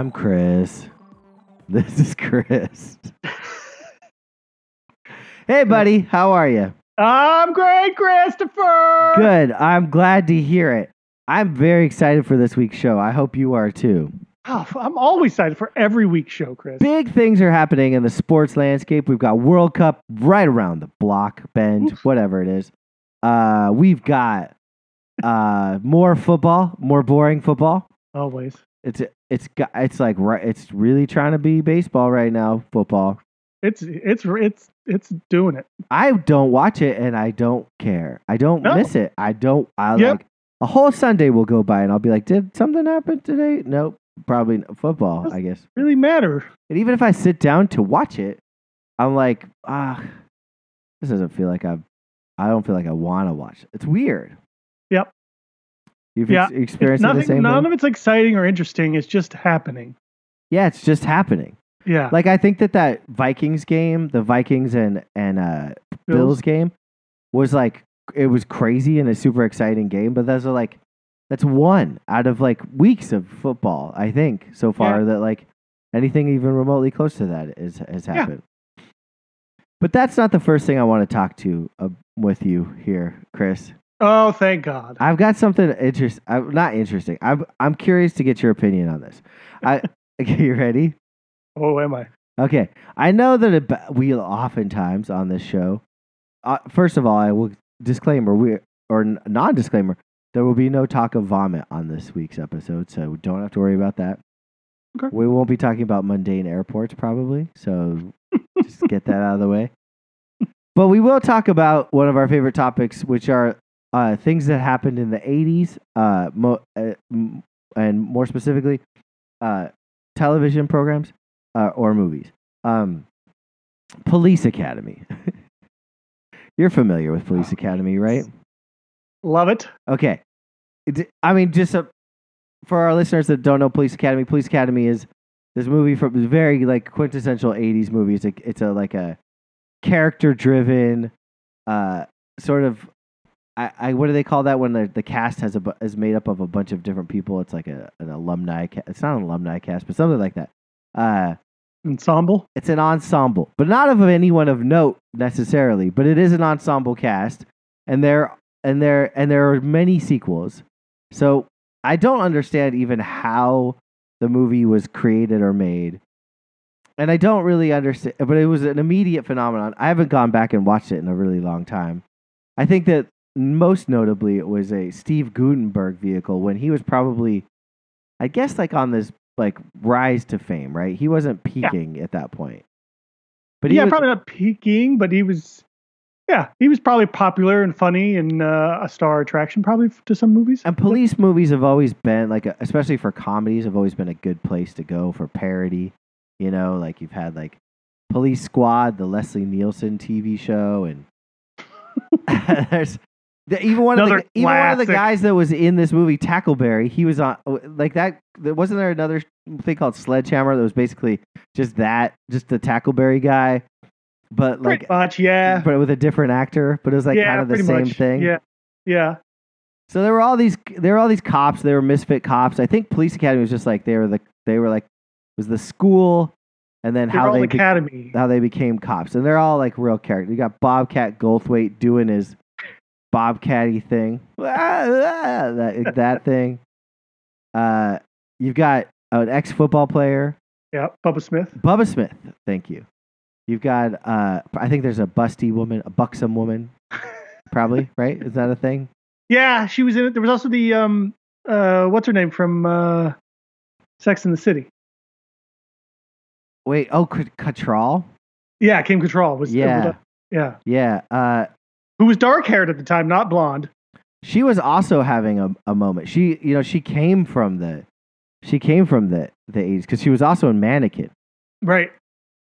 I'm Chris. This is Chris. hey, buddy. How are you? I'm great, Christopher. Good. I'm glad to hear it. I'm very excited for this week's show. I hope you are too. Oh, I'm always excited for every week's show, Chris. Big things are happening in the sports landscape. We've got World Cup right around the block, bend, whatever it is. Uh, we've got uh, more football, more boring football. Always. It's it's got it's like right. It's really trying to be baseball right now. Football. It's it's it's it's doing it. I don't watch it and I don't care. I don't No. miss it. I don't. I Yep. like a whole Sunday will go by and I'll be like, did something happen today? Nope. Probably n- football. That's- I guess. Really matter. And even if I sit down to watch it, I'm like, ah, this doesn't feel like I've. I don't feel like I want to watch it. It's weird. Yep. You've Yeah, ex- experienced it the nothing. same None thing? of it's exciting or interesting. It's just happening. Yeah, it's just happening. Yeah. Like I think that that Vikings game, the Vikings and and uh, Bills. game, was like it was crazy and a super exciting game. But those are like that's one out of like weeks of football. I think so far that like anything even remotely close to that is has Yeah. happened. But that's not the first thing I want to talk to uh, with you here, Chris. Oh, thank God. I've got something interest. I'm not interesting. I'm I'm curious to get your opinion on this. I okay, you ready? Oh, am I? Okay, I know that it, we oftentimes on this show. Uh, first of all, I will disclaimer we or non-disclaimer. There will be no talk of vomit on this week's episode, so don't have to worry about that. Okay. We won't be talking about mundane airports, probably. So just get that out of the way. But we will talk about one of our favorite topics, which are uh, things that happened in the '80s, uh, mo- uh, m- and more specifically, uh, television programs uh, or movies. Um, Police Academy. You're familiar with Police Academy, right? Love it. Okay. I mean, just uh for our listeners that don't know Police Academy, Police Academy is this movie from very like quintessential '80s movie. It's a, it's a like a character-driven, uh, sort of. I, I what do they call that when the, the cast has a is made up of a bunch of different people? It's like a an alumni. Ca- it's not an alumni cast, but something like that. Uh, Ensemble. it's an ensemble, but not of anyone of note necessarily. But it is an ensemble cast, and there and there and there are many sequels. So I don't understand even how the movie was created or made, and I don't really understand. But it was an immediate phenomenon. I haven't gone back and watched it in a really long time. I think that most notably it was a Steve Guttenberg vehicle when he was probably, I guess, like on this like rise to fame, right? He wasn't peaking at that point. But he yeah, was, probably not peaking, but he was. Yeah, he was probably popular and funny and uh, a star attraction, probably to some movies. and police movies have always been like, a, especially for comedies, have always been a good place to go for parody. You know, like you've had like Police Squad, the Leslie Nielsen TV show, and there's the, even one of the Another even one of the guys that was in this movie, Tackleberry. He was on like that. Wasn't there another thing called Sledgehammer that was basically just that, just the Tackleberry guy, but like Pretty much, yeah. but with a different actor. But it was like yeah, kind of the same much. thing. Yeah, yeah. So there were all these there were all these cops, they were misfit cops. I think Police Academy was just like they were the they were like was the school and then They how they be- academy. how they became cops. And they're all like real characters. You got Bobcat Goldthwait doing his Bobcatty thing. that that thing. Uh you've got an ex football player, Yeah, Bubba Smith. Bubba Smith, thank you. You've got uh I think there's a busty woman, a buxom woman, probably, right? Is that a thing? Yeah, she was in it. There was also the um uh what's her name from uh Sex in the City. Wait, oh, Cat- Cattrall? Yeah, Kim Cattrall was Yeah, yeah. yeah. Uh, Who was dark haired at the time, not blonde. she was also having a, a moment. She, you know, she came from the, she came from the the eighties because she was also in Mannequin. Right.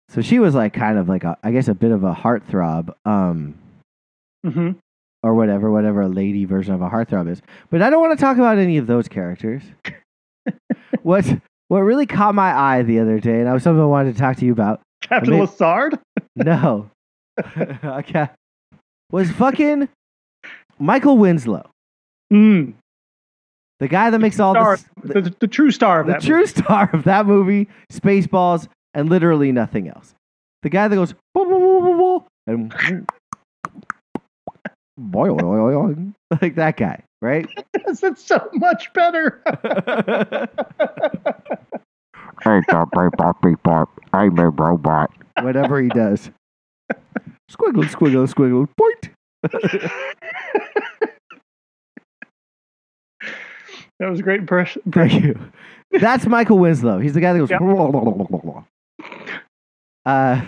So she was like kind of like a, I guess a bit of a heartthrob. Um, hmm or whatever, whatever a lady version of a heartthrob is. But I don't want to talk about any of those characters. what what really caught my eye the other day, and I was something I wanted to talk to you about. Captain I mean- Lassard. No, okay, was fucking Michael Winslow, Mm. the guy that makes all Star, the, the, the, true star of that the that. true movie. star of that movie, Spaceballs, and literally nothing else. The guy that goes "Boo, boo, boo, boo, boo," and boy, boy, boy, boy, like that guy, right? Yes, it's so much better. Hey, stop, beep, bop, bop. I'm a robot. Whatever he does. Squiggle, squiggle, squiggle, point. that was a great impression. Thank you. That's Michael Winslow. He's the guy that goes. Uh,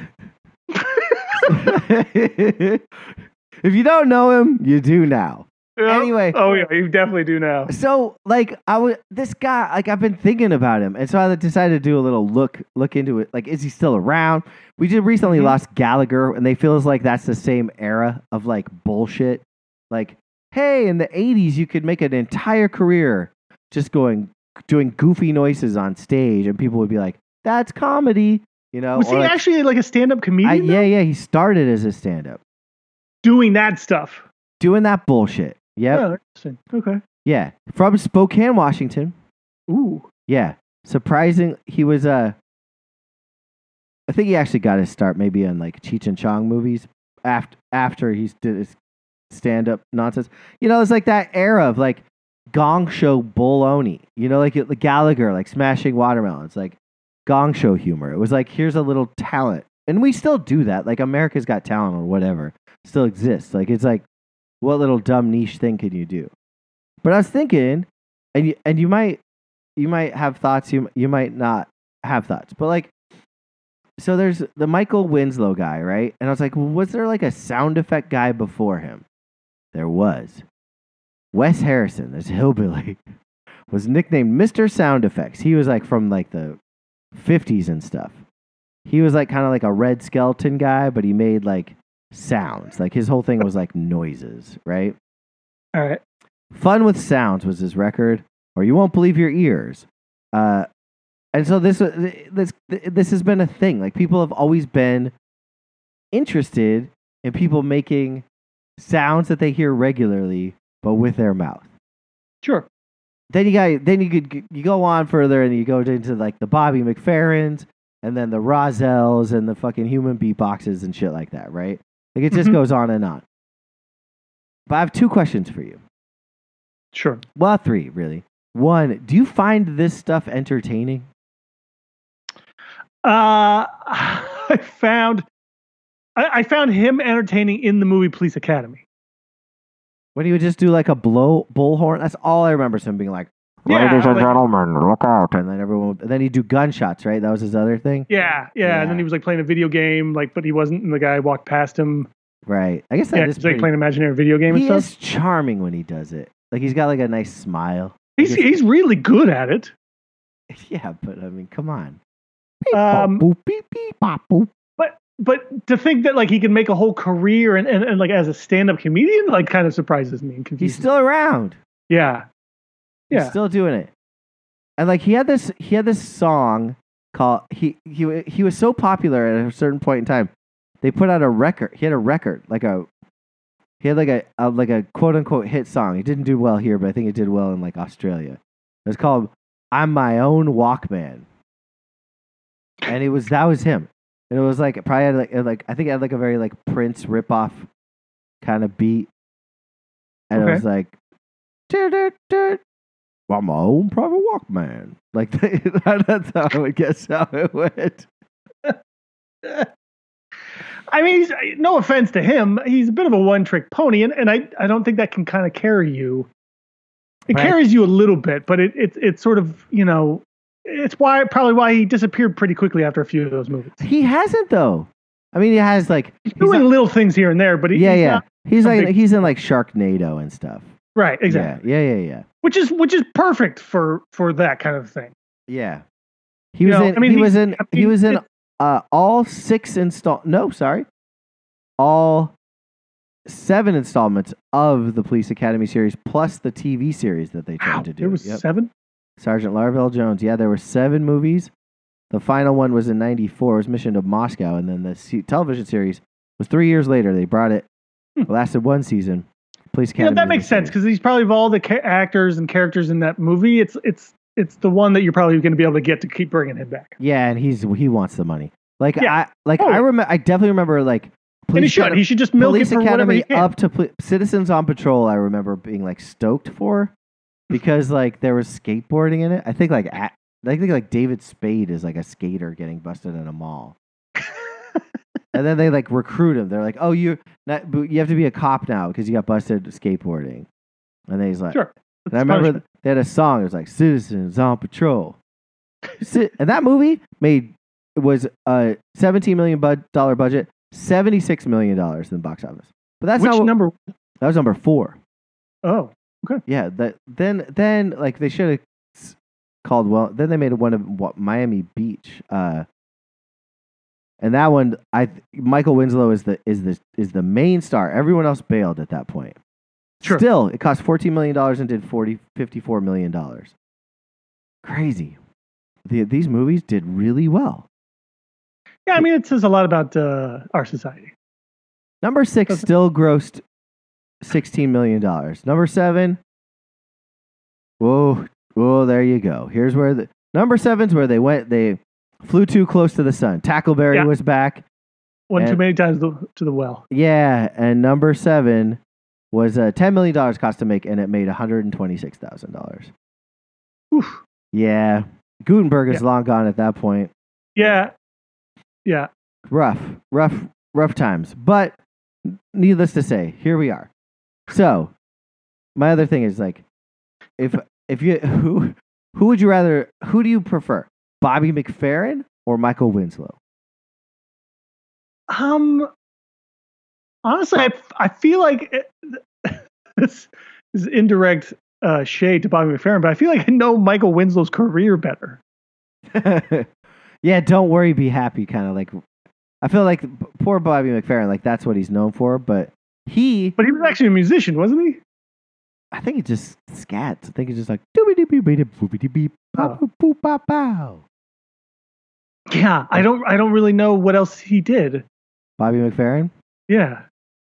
if you don't know him, you do now. Anyway. Oh yeah, you definitely do now. So, like, I was this guy, like, I've been thinking about him, and so I decided to do a little look look into it. Like, is he still around? We just recently Mhm. lost Gallagher, and they feels like that's the same era of like bullshit. Like, hey, in the '80s, you could make an entire career just going doing goofy noises on stage, and people would be like, "That's comedy," you know? Was he like, actually like a stand-up comedian? though? yeah, yeah. He started as a stand-up, doing that stuff. doing that bullshit. Yep. Oh, interesting. Okay. Yeah, from Spokane, Washington. Ooh. Yeah, surprising. He was Uh, I think he actually got his start maybe in like Cheech and Chong movies after after he did his stand up nonsense. You know, it's like that era of like Gong Show Bologna. You know, like it- like Gallagher like smashing watermelons, like Gong Show humor. It was like here's a little talent, and we still do that. Like America's Got Talent or whatever still exists. Like it's like what little dumb niche thing can you do? But I was thinking, and you, and you might you might have thoughts. You you might not have thoughts. But like, so there's the Michael Winslow guy, right? And I was like, was there like a sound effect guy before him? There was. Wes Harrison, this hillbilly, was nicknamed Mr. Sound Effects. He was like from like the 50s and stuff. He was like kind of like a Red Skelton guy, but he made like sounds. Like his whole thing was like noises, right? All right. Fun with Sounds was his record, or you won't believe your ears. Uh, and so this this this has been a thing. Like people have always been interested in people making sounds that they hear regularly, but with their mouth. Sure. Then you got then you could you go on further and you go into like the Bobby McFerrins and then the Rahzels and the fucking human beatboxes and shit like that, right? Like it just Mhm. goes on and on. But I have two questions for you. Sure. Well, three really. One, do you find this stuff entertaining? Uh, I found I, I found him entertaining in the movie Police Academy. When he would just do like a blow bullhorn, that's all I remember. Him being like, Yeah, Ladies and like- gentlemen, look out. and then everyone, would, and then he'd do gunshots, right? That was his other thing, Yeah, yeah, And then he was like playing a video game, like, but he wasn't, and the guy walked past him. right? I guess that Yeah, is he's like playing an imaginary video game and He stuff. is charming when he does it. Like he's got like a nice smile. He's guess- he's really good at it. Yeah, but I mean, come on. Um, Boop, beep, beep, bop, boop. But but to think that like he can make a whole career and, and, and like as a stand up comedian, like kind of surprises me and He's confuses. me. still around. yeah. He's Yeah. still doing it. And like he had this he had this song called he he he was so popular at a certain point in time. They put out a record. He had a record, like a he had like a, a like a quote unquote hit song. It didn't do well here, but I think it did well in like Australia. It was called "I'm My Own Walkman," and it was that was him. And it was like probably had like, like I think it had like a very like Prince ripoff kind of beat, and it was like, "Dut, dut, I'm my own private Walkman. Like that's how I would guess how it went. I mean, he's, no offense to him, he's a bit of a one trick pony, and, and I, I don't think that can kind of carry you. It Right. carries you a little bit, but it, it it's sort of you know, it's why probably why he disappeared pretty quickly after a few of those movies. He hasn't though. I mean, he has like He's he's doing not- little things here and there, but he, yeah, he's yeah. he's like big- he's in like Sharknado and stuff. right, exactly. Yeah, yeah, yeah, yeah. Which is which is perfect for for that kind of thing. Yeah. He You was know, in. I mean, he he- was in. I he was in uh, all six install. No, sorry, all seven installments of the Police Academy series plus the TV series that they tried Wow, to do. there was Yep. seven. Sergeant Larvell Jones. Yeah, there were seven movies. The final one was in '94. It was Mission to Moscow, and then the television series was three years later. They brought it. It lasted one season. Police Academy. that makes sense because he's probably of all the ca- actors and characters in that movie. It's it's it's the one that you're probably going to be able to get to keep bringing him back. Yeah, and he's he wants the money. Like Yeah. I like Oh, I remember. I definitely remember like. police and he should. Academy- He should just milk Police it for Academy up to pl- Citizens on Patrol. I remember being like stoked for because like there was skateboarding in it. I think like I think like David Spade is like a skater getting busted in a mall, and then they like recruit him. They're like, "Oh, you not, you have to be a cop now because you got busted skateboarding," and then he's like, Sure. and I remember they had a song. It was like "Citizens on Patrol," and that movie made it was a seventeen million dollar budget, seventy six million dollars in the box office. But that's Which not what, number? that was number four. Oh, okay. Yeah, that then then like they should have called well. Then they made one of what Miami Beach. Uh, and that one, I Michael Winslow is the is the is the main star. Everyone else bailed at that point. Sure. Still, it cost fourteen million dollars and did 40, 54 million dollars. Crazy. The, these movies did really well. yeah. I mean, it says a lot about uh, our society. Number six Doesn't- still grossed sixteen million dollars. Number seven. Whoa, whoa! There you go. Here's where the number seven's where they went. They flew too close to the sun. Tackleberry Yeah. was back. One too many times to, the well. Yeah, and number seven was uh, ten million dollars cost to make, and it made one hundred and twenty six thousand dollars. Oof. Yeah, Guttenberg is Yeah. long gone at that point. Yeah. Yeah. rough, rough, rough times. But needless to say, here we are. So, my other thing is like, if if you who who would you rather? Who do you prefer, Bobby McFerrin or Michael Winslow? Um. Honestly, I, I feel like it, this is indirect uh, shade to Bobby McFerrin, but I feel like I know Michael Winslow's career better. yeah, don't worry, be happy. Kind of like, I feel like poor Bobby McFerrin. Like that's what he's known for, but he, But he was actually a musician, wasn't he? I think he just scats. I think he's just like doobie doobie doobie doobie doobie Oh. bow bow bow. Yeah, I don't. I don't really know what else he did. Bobby McFerrin. Yeah.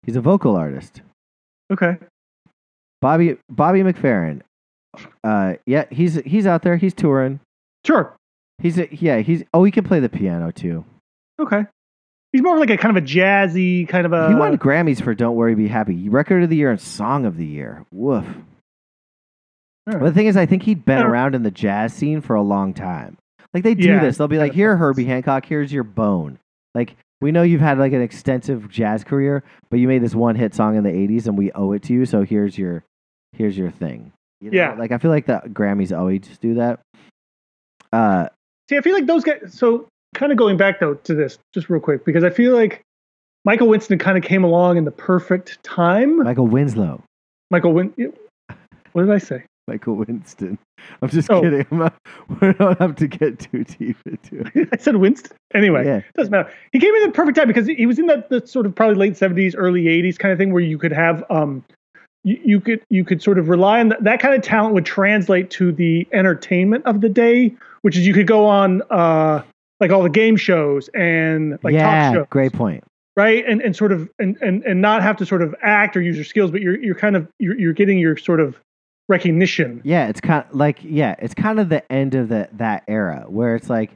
He's a vocal artist. Okay. Bobby Bobby McFerrin. Uh, yeah, he's he's out there. He's touring. Sure. He's a, yeah. He's oh, he can play the piano too. Okay. He's more like a kind of a jazzy kind of a. he won Grammys for "Don't Worry, Be Happy," Record of the Year and Song of the Year. Woof. Right. the thing is, I think he'd been around in the jazz scene for a long time. Like they do Yeah, this. They'll be like, "Here. Herbie Hancock. Here's your bone." Like we know you've had like an extensive jazz career, but you made this one hit song in the '80s, and we owe it to you. So here's your here's your thing. You know? Yeah. Like I feel like the Grammys always do that. Uh, See, I feel like those guys. So, kind of going back though to this, just real quick, because I feel like Michael Winston kind of came along in the perfect time. Michael Winslow. Michael Win. What did I say? Michael Winston. I'm just Oh. kidding. I'm not, we don't have to get too deep into it. I said Winston. Anyway, Yeah. doesn't matter. He came in at the perfect time because he was in that the sort of probably late seventies, early eighties kind of thing where you could have um, you, you could you could sort of rely on that, that kind of talent would translate to the entertainment of the day, which is you could go on uh like all the game shows and like yeah, talk shows, great point. right? And and sort of and, and and not have to sort of act or use your skills, but you're you're kind of you're you're getting your sort of recognition. Yeah, it's kind of like yeah, it's kind of the end of the that era where it's like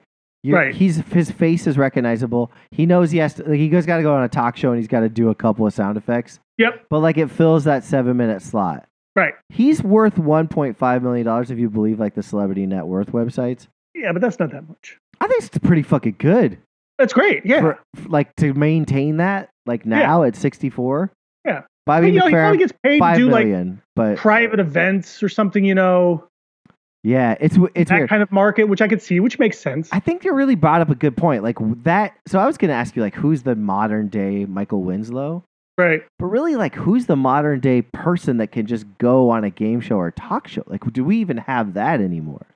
Right. he's his face is recognizable. He knows he has to like he goes got to go on a talk show and he's got to do a couple of sound effects. Yep. But like it fills that 7 minute slot. Right. He's worth 1.5 million dollars if you believe like the celebrity net worth websites. Yeah, but that's not that much. I think it's pretty fucking good. That's great. Yeah. For, like to maintain that like now at 64. Yeah. Bobby But, you know, he probably gets paid to do like but private events or something, you know, yeah, it's it's that weird. kind of market, which I could see, which makes sense. I think you really brought up a good point. Like that. So I was going to ask you, like, who's the modern day Michael Winslow? right. But really, like, who's the modern day person that can just go on a game show or talk show? Like, do we even have that anymore?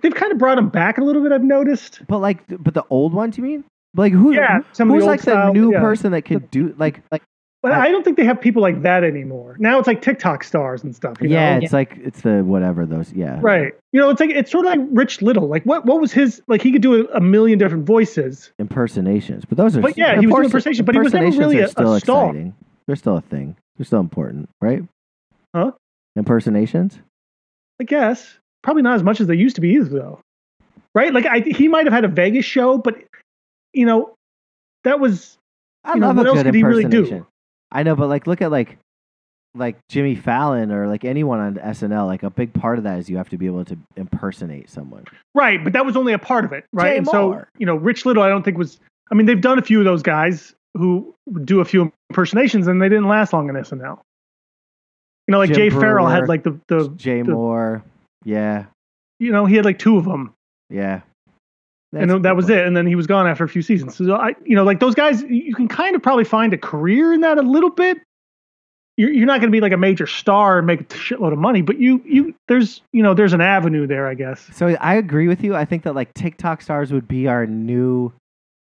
They've kind of brought him back a little bit, I've noticed. But like, but the old ones, you mean? Like, who? Yeah, some of the who's like the new yeah. person that can do like like But I- I, don't think they have people like that anymore. Now it's like TikTok stars and stuff. You yeah, know? it's like it's the whatever those. Yeah, right. You know, it's like it's sort of like Rich Little. Like what what was his like? He could do a, a million different voices. Impersonations, but those are. But yeah, he was doing imperson- impersonation, but he was never really are a- a still star. exciting. They're still a thing. They're still important, right? Huh? Impersonations. I guess probably not as much as they used to be either, though. Right? Like I, he might have had a Vegas show, but you know, that was I You know, love what a else good could he really do? I know, but like, look at like, like Jimmy Fallon or like anyone on SNL. Like a big part of that is you have to be able to impersonate someone. right, but that was only a part of it, right? Jay and so you know, Rich Little, I don't think was. I mean, they've done a few of those guys who do a few impersonations, and they didn't last long in SNL. You know, like Jim Jay Farrell had like the the Jay the- Mohr. Yeah, you know he had like two of them, yeah. And That's that was cool. it. And then he was gone after a few seasons. So I, you know, like those guys, you can kind of probably find a career in that a little bit. You're, you're not going to be like a major star and make a shitload of money, but you, you, there's, you know, there's an avenue there, I guess. So I agree with you. I think that like TikTok stars would be our new,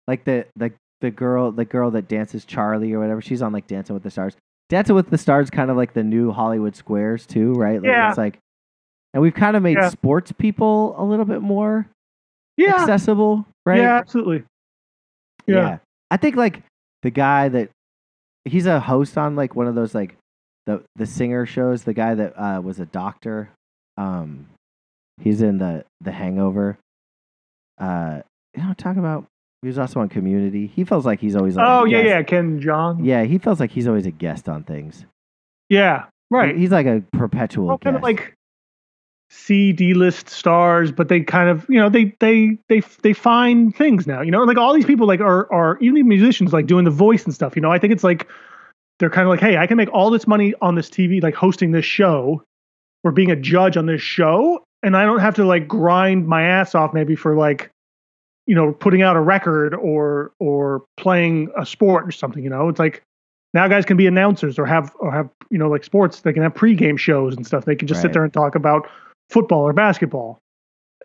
like the the the girl the girl that dances Charlie or whatever. She's on like Dancing with the Stars. Dancing with the Stars kind of like the new Hollywood Squares too, right? Like, Yeah. It's like, and we've kind of made Yeah. sports people a little bit more Yeah, accessible, right? yeah, absolutely. Yeah. I think like the guy that he's a host on like one of those like the the singer shows. The guy that uh, was a doctor. Um, he's in the the Hangover. Uh, you know, talk about. He was also on Community. He feels like he's always. Oh yeah, guest. yeah, Ken Jeong. yeah. He feels like he's always a guest on things. Yeah, right. He's like a perpetual well, guest. kind of like C D list stars, but they kind of you know they they they they find things now. You know, like all these people like are are even musicians like doing the voice and stuff. You know, I think it's like they're kind of like, hey, I can make all this money on this TV, like hosting this show or being a judge on this show, and I don't have to like grind my ass off maybe for like you know putting out a record or or playing a sport or something. You know, it's like now guys can be announcers or have or have you know like sports they can have pregame shows and stuff they can just sit there and talk about football or basketball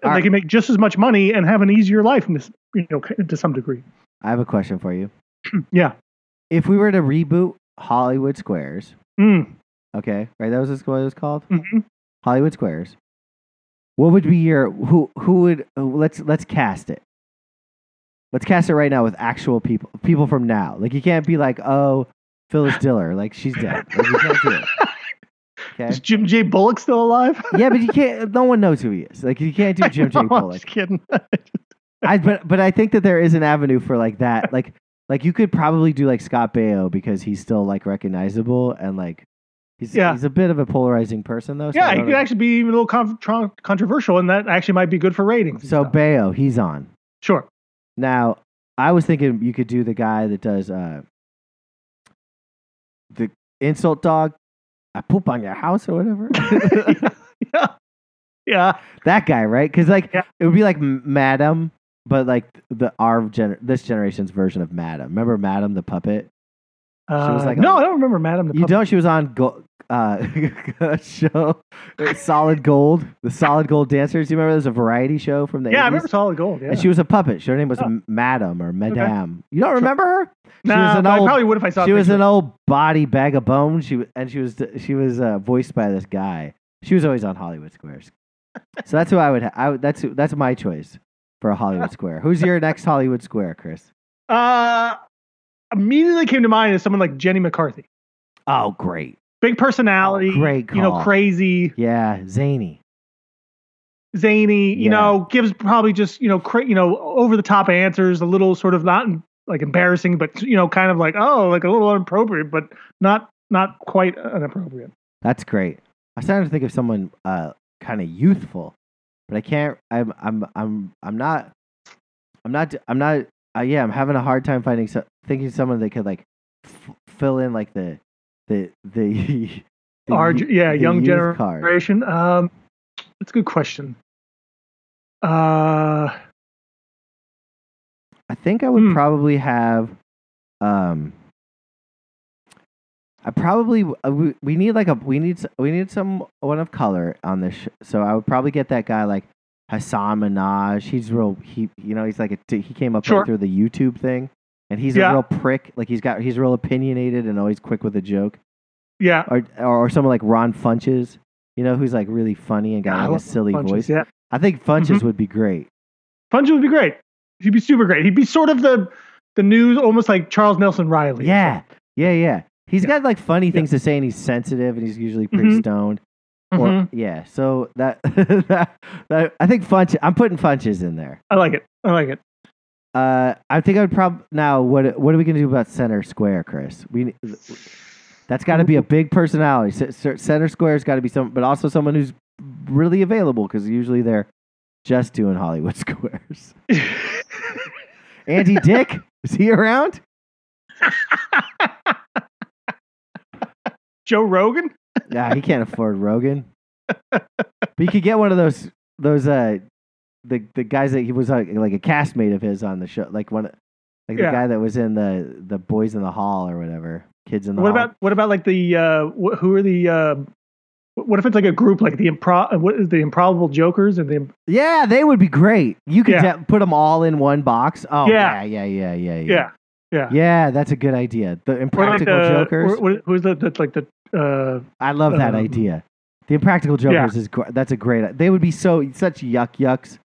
Are- they can make just as much money and have an easier life in this you know to some degree I have a question for you. yeah If we were to reboot Hollywood Squares, mm. okay, right? That was what it was called. hmm Hollywood Squares. What would be your who who would uh, let's let's cast it. Let's cast it right now with actual people people from now. Like you can't be like, "Oh, Phyllis Diller, like she's dead." Like you can't do it. Okay? is jim j bullock still alive Yeah, but you can't no one knows who he is. Like you can't do Jim J. No, I'm Bullock. just kidding I but but I think that there is an avenue for like that. Like like you could probably do like Scott Baio because he's still like recognizable and like he's Yeah. he's a bit of a polarizing person though. so yeah he could know. actually be even a little con- controversial and that actually might be good for ratings So. Baio, he's on. sure Now, I was thinking you could do the guy that does uh, the insult dog. I poop on your house or whatever. yeah yeah that guy, right? Because like Yeah. it would be like Madam, but like the our gener- this generation's version of Madam. Remember Madam the puppet? uh, was like no i don't remember madam the You Puppet. don't? She was on go- uh, show, Solid Gold, the Solid Gold Dancers. You remember? There's a variety show from the yeah i remember solid gold yeah And she was a puppet. Her name was Oh. Madam or Madame. You don't remember her? She nah, was an I probably would if i saw she was an old body bag of bones. She and she was she was uh, voiced by this guy. She was always on Hollywood Squares. so that's who I would. Ha- I would that's who, that's my choice for a Hollywood Square. Who's your next Hollywood Square, Chris? Uh, immediately came to mind is someone like Jenny McCarthy. Oh, great. Big personality, Oh, great you know, crazy, Yeah, zany. zany. You Yeah. know, gives probably just you know, cra- you know, over the top answers, a little sort of not like embarrassing, but you know, kind of like oh, like a little inappropriate, but not not quite inappropriate. That's great. I started to think of someone uh, kind of youthful, but I can't. I'm I'm I'm I'm not. I'm not. I'm not. Uh, yeah, I'm having a hard time finding so, thinking someone that could like f- fill in like the the the. the Our yeah, the young youth card. generation. Um, that's a good question. Uh, I think I would Hmm. probably have. Um, I probably uh, we, we need like a we need we need some one of color on this. Sh- so I would probably get that guy like Hasan Minhaj. He's real. He you know he's like a he came up Sure. through the YouTube thing. And he's Yeah. a real prick. Like he's got he's real opinionated and always quick with a joke. Yeah. Or or, someone like Ron Funches, you know, who's like really funny and got I like a silly Funches, voice. Yeah. I think Funches Mhm. would be great. Funches would be great. He'd be super great. He'd be sort of the the news, almost like Charles Nelson Reilly. Yeah, yeah, yeah. He's Yeah. got like funny things to say, and he's sensitive, and he's usually pretty Mhm. stoned. Or Mhm. yeah, so that, that, that I think Funch. I'm putting Funches in there. I like it. I like it. Uh, I think I would probably now. What what are we gonna do about center square, Chris? We that's got to be a big personality. Center square's got to be some, but also someone who's really available because usually they're just doing Hollywood squares. Andy Dick is he around? Joe Rogan. Yeah, he can't afford Rogan. But you could get one of those those uh the the guys that he was uh, like a castmate of his on the show, like one like Yeah. the guy that was in the the Boys in the Hall or whatever, Kids in the What Hall. about what about like the uh, wh- who are the uh, what if it's like a group like the impro what is the improbable jokers and the Yeah, they would be great. You could Yeah. de- put them all in one box. Oh Yeah. yeah, yeah, yeah, yeah, yeah yeah, Yeah, that's a good idea. The Or like Impractical the- Jokers. or- what- who's the that's like the uh, I love that um, idea. The Impractical Jokers is gr- that's a great. They would be so such yuck yucks.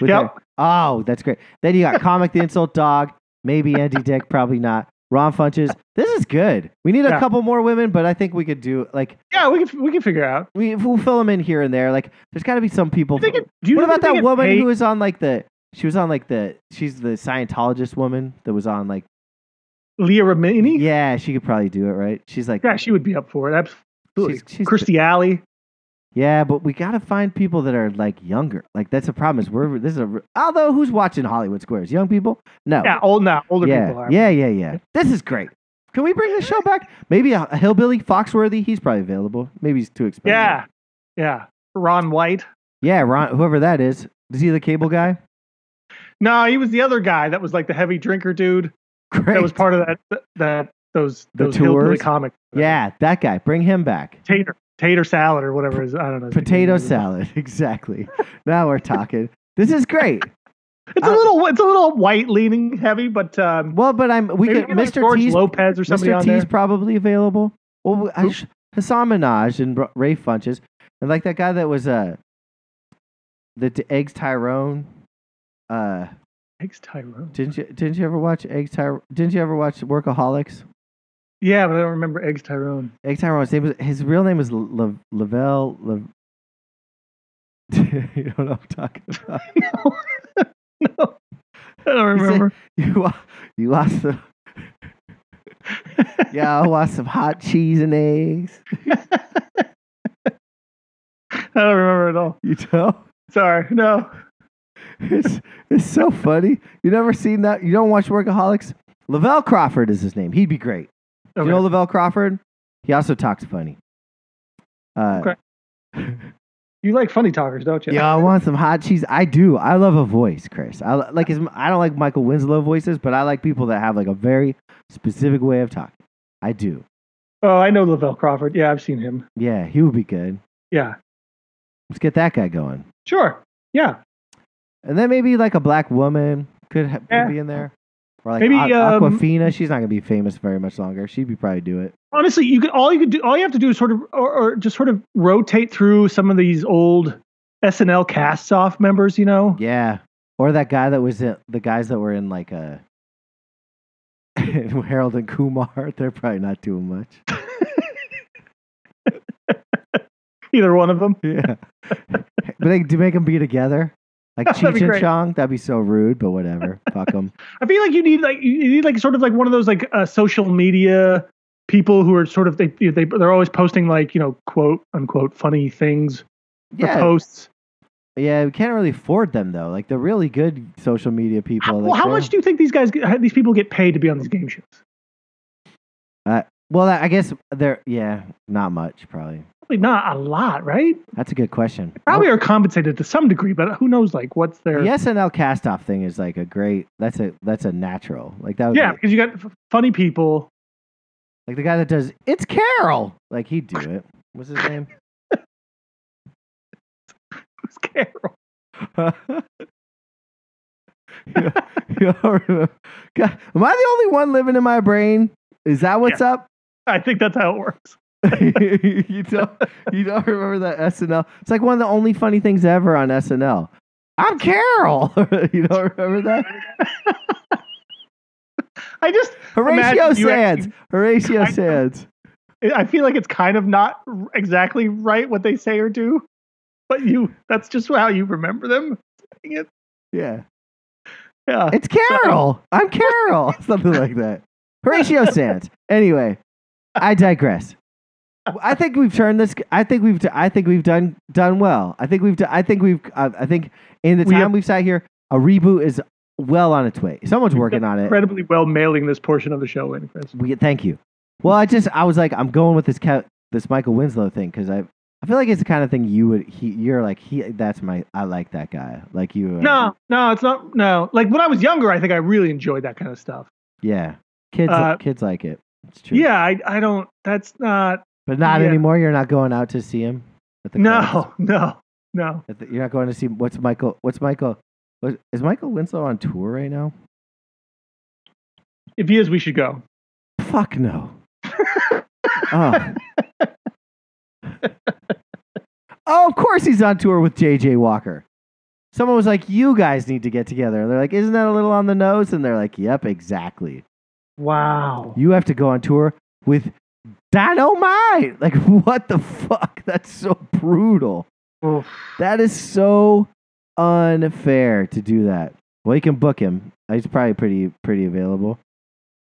Yep. oh, that's great. Then you got Comic the Insult Dog, maybe Andy Dick, probably not. Ron Funches. This is good. We need a Yeah. couple more women, but I think we could do like yeah we can we can figure out. we we'll fill them in here and there. Like there's got to be some people. Do you think it- what about that woman paid? who was on like the? She was on like the. She's the Scientologist woman that was on like. Leah Remini? Yeah, she could probably do it, right? She's like. Yeah, she would be up for it. Absolutely. She's, she's Kirstie Alley. Yeah, but we gotta find people that are like younger. Like that's a problem. Is we're this is a although who's watching Hollywood Squares? Young people? No. Yeah, old now older yeah, people are. yeah, yeah, yeah. This is great. Can we bring this show back? Maybe a, a hillbilly Foxworthy. He's probably available. Maybe he's too expensive. yeah, yeah. Ron White. yeah. Ron, whoever that is. Is he the cable guy? No, he was the other guy that was like the heavy drinker dude. Great. That was part of that that those The those hillbilly tours? comics. Yeah, that guy. Bring him back. tater tater salad or whatever is. I don't know. Potato salad. Exactly. now we're talking. This is great. It's a Uh, little it's a little white leaning heavy, but um, Well, but I'm we could get, like, Mr. George T's Lopez or somebody Mr. on T's there. probably available. Well, we- I Hasan Minhaj and Ray Funches, and like that guy that was uh the t- Eggs Tyrone. Uh, Eggs Tyrone. didn't you didn't you ever watch Eggs Tyrone? Didn't you ever watch Workaholics? Yeah, but I don't remember Eggs Tyrone. Eggs Tyrone. His name was his real name was La- Lavell. La- you don't know what I'm talking about. no, no, I don't He said- remember. You you lost some. Yeah, I want some hot cheese and eggs. I don't remember at all. You know. Sorry, no. it's it's so funny. You never seen that? You don't watch Workaholics? Lavell Crawford is his name. He'd be great. Okay. You know Lavell Crawford? He also talks funny. Uh, Okay. You like funny talkers, don't you? yeah, I want some hot cheese. I do. I love a voice, Chris. I like his. I don't like Michael Winslow voices, but I like people that have like a very specific way of talking. I do. Oh, I know Lavell Crawford. Yeah, I've seen him. Yeah, he would be good. Yeah. Let's get that guy going. Sure. Yeah. And then maybe like a black woman could, ha- could be in there. Or like Maybe, um, Awkwafina. She's not gonna be famous very much longer. She'd be probably do it. Honestly, you could all you could do all you have to do is sort of or, or just sort of rotate through some of these old SNL casts off members, you know? Yeah. Or that guy that was in the guys that were in like a Harold and Kumar. They're probably not doing much. Either one of them. Yeah. but they do make them be together. Like That'd Cheech and. Chong, that'd be so rude, but whatever. Fuck them. I feel like you need like you need like sort of like one of those like uh, social media people who are sort of they they they're always posting like you know quote unquote funny things or Yeah, posts. yeah. We can't really afford them though. Like the really good social media people. How, like, well, how much do you think these guys how these people get paid to be on these game shows? Well, I guess they're yeah, not much probably. Probably not a lot, right? That's a good question. Probably are compensated to some degree, but who knows? Like what's their The SNL cast off thing is like a great. That's a that's a natural. Like that. Would yeah? be- Because you got f- funny people. like the guy that does it's Carol. Like he'd do it. What's his name? Who's Carol? you know, you know, remember God, am I the only one living in my brain? Is that what's up? I think that's how it works. you don't you don't remember that SNL? It's like one of the only funny things ever on SNL. I'm Carol. you don't remember that? I just Horatio you Sanz. Horatio I. Sanz. I feel like it's kind of not exactly right what they say or do, but you that's just how you remember them. saying it. Yeah. Yeah. It's Carol. I'm Carol. Something like that. Horatio Sanz. Anyway, I digress. I think we've turned this. I think we've. I think we've done done well. I think we've. I think we've. Uh, I think in the We time have- we've sat here, a reboot is well on its way. Someone's working on it. Incredibly well mailing this portion of the show in, Chris. We thank you. Well, I just I was like I'm going with this Ke- this Michael Winslow thing because I I feel like it's the kind of thing you would he you're like he that's my I like that guy like you uh, No, no, it's not. No, like when I was younger, I think I really enjoyed that kind of stuff. yeah kids Uh, kids like it it's true Yeah, I, I don't. That's not. But not yeah. anymore you're not going out to see him at the No, clubs? no, no. The- you're not going to see what's Michael what's Michael what, is Michael Winslow on tour right now If he is, we should go. fuck no oh oh of course he's on tour with JJ Walker someone was like you guys need to get together and they're like isn't that a little on the nose and they're like yep exactly Wow. you have to go on tour with Dynamite like what the fuck? That's so brutal. Oof. that is so unfair to do that. Well you can book him. He's probably pretty pretty available.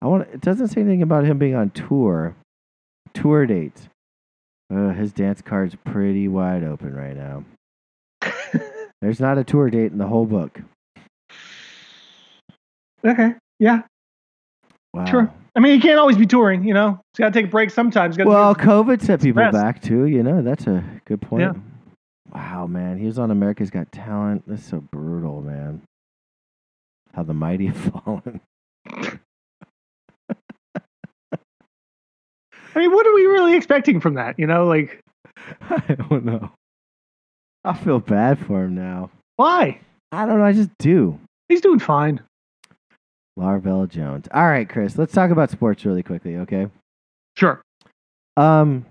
I want it doesn't say anything about him being on tour. Tour dates uh, his dance card's pretty wide open right now. There's not a tour date in the whole book. Okay. Yeah. wow. Sure. I mean, he can't always be touring. You know, he's got to take a break sometimes. Well, COVID set people rest. back too. You know, that's a good point. Yeah. Wow, man, he was on America's Got Talent. That's so brutal, man. How the mighty have fallen. I mean, what are we really expecting from that? You know, like I don't know. I feel bad for him now. why? I don't know. I just do. He's doing fine. Larvell Jones. All right, Chris. Let's talk about sports really quickly, okay? Sure. Um,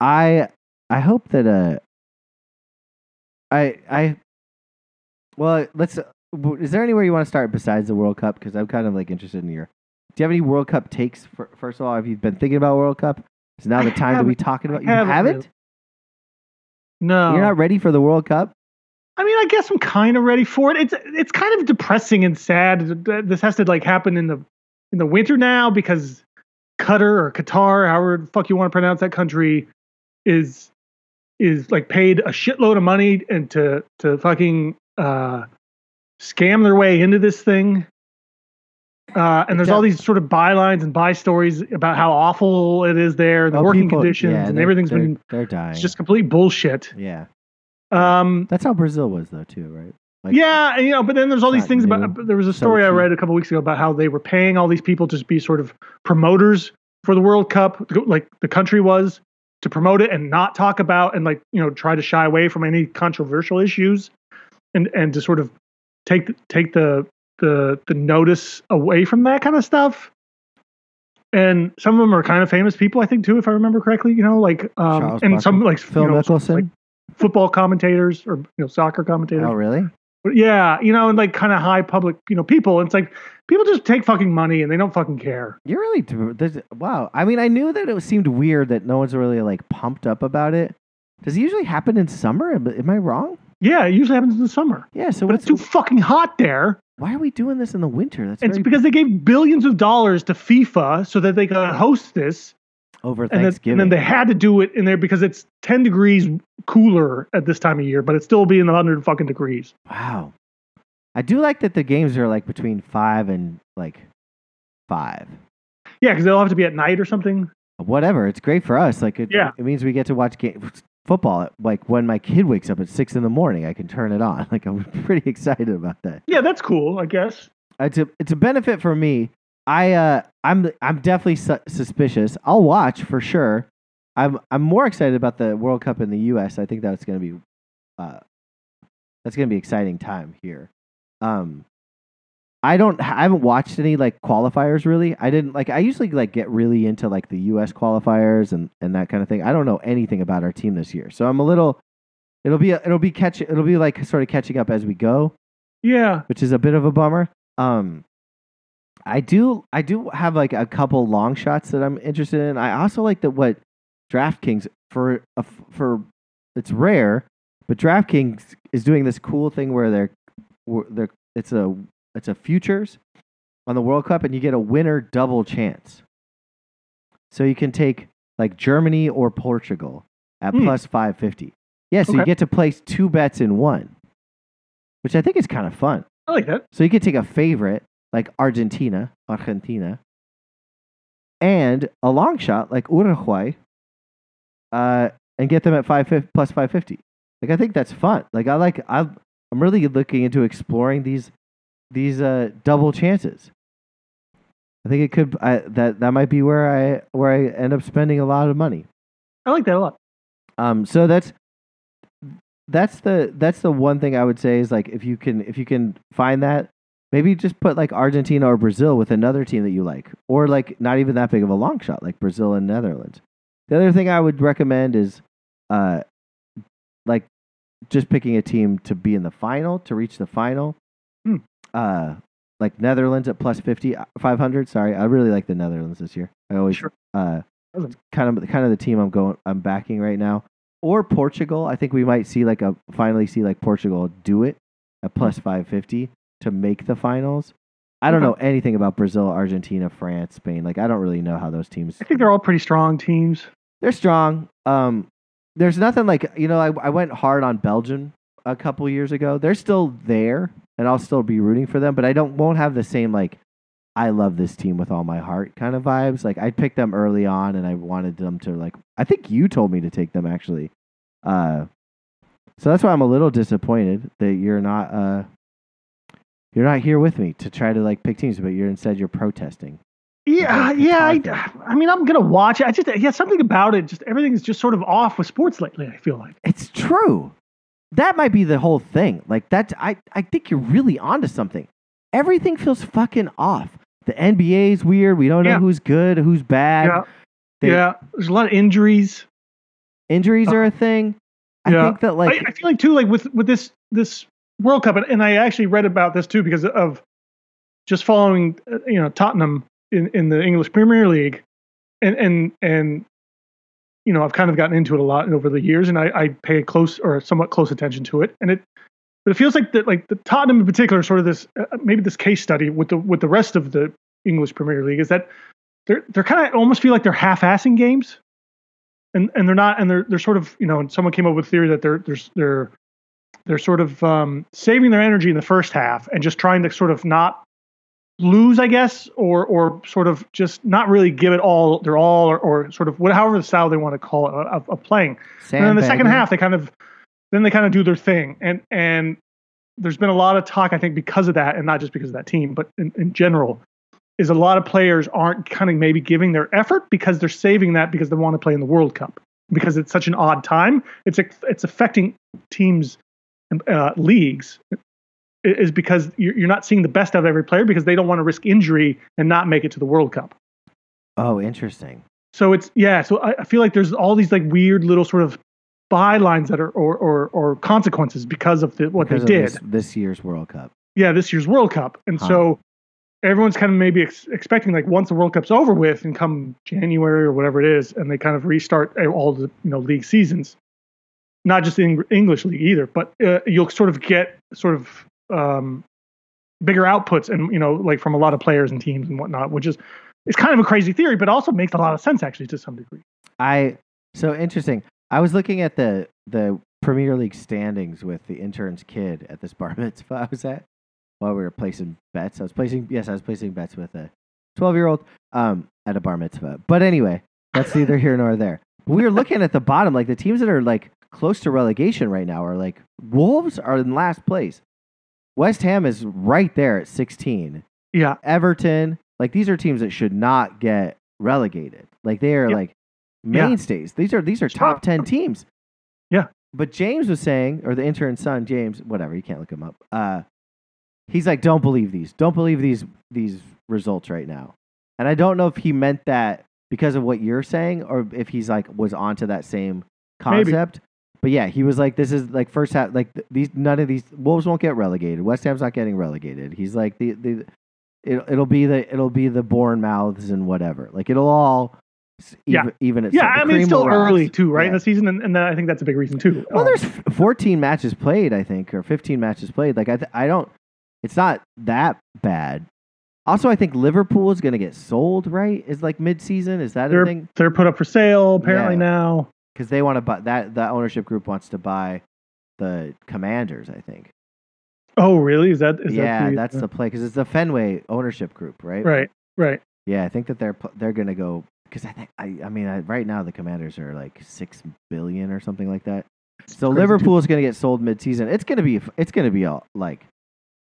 I I hope that uh, I I well, let's. Is there anywhere you want to start besides the World Cup? Because I'm kind of like interested in your. Do you have any World Cup takes? For, first of all, have you been thinking about World Cup? Is now the time to be talking about? I You haven't haven't? No, You're not ready for the World Cup? I mean, I guess I'm kind of ready for it. It's it's kind of depressing and sad. This has to like happen in the in the winter now because Qatar or Qatar, however the fuck you want to pronounce that country, is is like paid a shitload of money and to to fucking uh, scam their way into this thing. Uh, and there's all these sort of bylines and by stories about how awful it is there, the Oh, working people- conditions, yeah, and everything's they're, been they're dying. it's just complete bullshit. yeah, Um, that's how Brazil was though too, right? Like, yeah, and, you know, but then there's all these things new. about. There was a story I read a couple weeks ago about how they were paying all these people to be sort of promoters for the World Cup, like the country was, to promote it and not talk about and like you know try to shy away from any controversial issues, and and to sort of take the- take the the the notice away from that kind of stuff. And some of them are kind of famous people, I think, too, if I remember correctly. You know, like um, Charles and some like Phil you know, Mickelson. like football commentators or you know soccer commentators. oh, really? But yeah, you know, and like kind of high public, you know, people. And it's like people just take fucking money and they don't fucking care. You're really wow. I mean, I knew that it seemed weird that no one's really like pumped up about it. Does it usually happen in summer? Am am I wrong? Yeah, it usually happens in the summer, Yeah. So but it's too fucking hot there. why are we doing this in the winter? That's it's very because they gave billions of dollars to FIFA so that they could host this, over and then, Thanksgiving. and then they had to do it in there because it's ten degrees cooler at this time of year, but it's still being in hundred fucking degrees. wow. I do like that the games are like between five and like five. Yeah, because they'll have to be at night or something. Whatever. It's great for us. Like it, Yeah. it means we get to watch game, football. Like when my kid wakes up at six in the morning, I can turn it on. Like I'm pretty excited about that. Yeah, that's cool, I guess. it's a it's a benefit for me. I uh I'm I'm definitely su- suspicious. I'll watch for sure. I'm I'm more excited about the World Cup in the U.S. I think that's going to be uh that's going to be exciting time here. Um, I don't. I haven't watched any like qualifiers really. I didn't like. I usually like get really into like the U.S. qualifiers and and that kind of thing. I don't know anything about our team this year, so I'm a little. It'll be it'll be catch it'll be like sort of catching up as we go, Yeah. which is a bit of a bummer. Um, I do I do have like a couple long shots that I'm interested in. I also like that what DraftKings for a, for it's rare, but DraftKings is doing this cool thing where they're they're it's a it's a futures on the World Cup and you get a winner double chance. So you can take like Germany or Portugal at Hmm. plus 550. Yeah, so you get to place two bets in one, which I think is kind of fun. I like that. So you could take a favorite like Argentina, Argentina, and a long shot like Uruguay, uh, and get them at five plus five fifty. Like I think that's fun. Like I like I I'm really looking into exploring these these uh, double chances. I think it could I, that that might be where I where I end up spending a lot of money. I like that a lot. Um, so that's that's the that's the one thing I would say is like if you can if you can find that, maybe just put like Argentina or Brazil with another team that you like, or like not even that big of a long shot like Brazil and Netherlands. The other thing I would recommend is, uh, like just picking a team to be in the final to reach the final. Hmm. Uh, like Netherlands at plus 50, 500. Sorry, I really like the Netherlands this year. I always Sure. uh, kind of kind of the team I'm going I'm backing right now. Or Portugal. I think we might see like a finally see like Portugal do it at plus 550 to make the finals. I don't know anything about Brazil, Argentina, France, Spain. Like I don't really know how those teams. I think they're all pretty strong teams. They're strong. Um, there's nothing like you know. I, I went hard on Belgium a couple years ago. They're still there, and I'll still be rooting for them. But I don't won't have the same like I love this team with all my heart kind of vibes. Like I picked them early on, and I wanted them to like. I think you told me to take them actually. Uh, so that's why I'm a little disappointed that you're not. Uh, you're not here with me to try to like pick teams, but you're instead you're protesting. Yeah, Okay, yeah. I, I mean, I'm gonna watch it. I just yeah, something about it. Just everything's just sort of off with sports lately. I feel like. It's true. That might be the whole thing. Like that's I, I think you're really onto something. Everything feels fucking off. The NBA's weird. We don't know Yeah. who's good, who's bad. Yeah, They- yeah. There's a lot of injuries. Injuries are uh, a thing. I Yeah. think that like I, I feel like too, like with with this this World Cup, and, and I actually read about this too because of just following, uh, you know, Tottenham in, in the English Premier League, and and and you know, I've kind of gotten into it a lot over the years, and I, I pay close or somewhat close attention to it, and it. But it feels like that, like the Tottenham in particular, sort of this uh, maybe this case study with the with the rest of the English Premier League is that they're they're kind of almost feel like they're half-assing games and and they're not and they're they're sort of you know and someone came up with theory that they're they're they're they're sort of um, saving their energy in the first half and just trying to sort of not lose I guess or or sort of just not really give it all their all or, or sort of whatever the style they want to call it of, of playing. And then the second half they kind of then they kind of do their thing. And and there's been a lot of talk I think because of that and not just because of that team but in, in general is a lot of players aren't kind of maybe giving their effort because they're saving that because they want to play in the World Cup. Because it's such an odd time it's it's affecting teams uh, leagues is because you're you're not seeing the best out of every player because they don't want to risk injury and not make it to the World Cup Oh, interesting. so it's yeah. So I, I feel like there's all these like weird little sort of bylines that are or or, or consequences because of the, what Because they did. this, this year's World Cup. Yeah, this year's World Cup, and Huh. so everyone's kind of maybe ex- expecting like once the World Cup's over with and come January or whatever it is, and they kind of restart all the you know league seasons, not just Eng- English league either, but uh, you'll sort of get sort of um, bigger outputs and you know like from a lot of players and teams and whatnot, which is it's kind of a crazy theory, but also makes a lot of sense actually to some degree. I so interesting. I was looking at the the Premier League standings with the intern's kid at this bar mitzvah I was at while we were placing bets. I was placing yes, I was placing bets with a twelve year old um at a bar mitzvah. But anyway, that's neither here nor there. We were looking at the bottom, like the teams that are like close to relegation right now are like Wolves are in last place. West Ham is right there at sixteen. Yeah, Everton, like these are teams that should not get relegated. Like they are Yep. like Yeah. mainstays. These are these are top ten teams. Yeah. But James was saying, or the intern's son, James, whatever, you can't look him up. Uh, he's like, don't believe these. Don't believe these these results right now. And I don't know if he meant that because of what you're saying, or if he's like was onto that same Maybe. But yeah, he was like, this is like first half. Like th- these, none of these Wolves won't get relegated. West Ham's not getting relegated. He's like the the. It, it'll be the it'll be the Bournemouths and whatever. Like it'll all s- Yeah. even, even Yeah. I mean it's still early too, right in the season, and, and I think that's a big reason too. Well, Um, there's 14 matches played, I think, or 15 matches played. Like I, th- I don't. It's not that bad. Also, I think Liverpool is going to get sold. Right? Is like mid-season. Is that a They're- thing? they're put up for sale apparently Yeah. now. Because they want to buy that. That ownership group wants to buy the Commanders. I think. Oh, really? Is that is yeah, that the, that's uh the play. Because it's the Fenway ownership group, right? right, right. Yeah, I think that they're they're going to go. Because I think I I mean I, right now the Commanders are like six billion or something like that. So. Liverpool is going to get sold mid-season. It's going to be it's going to be a, like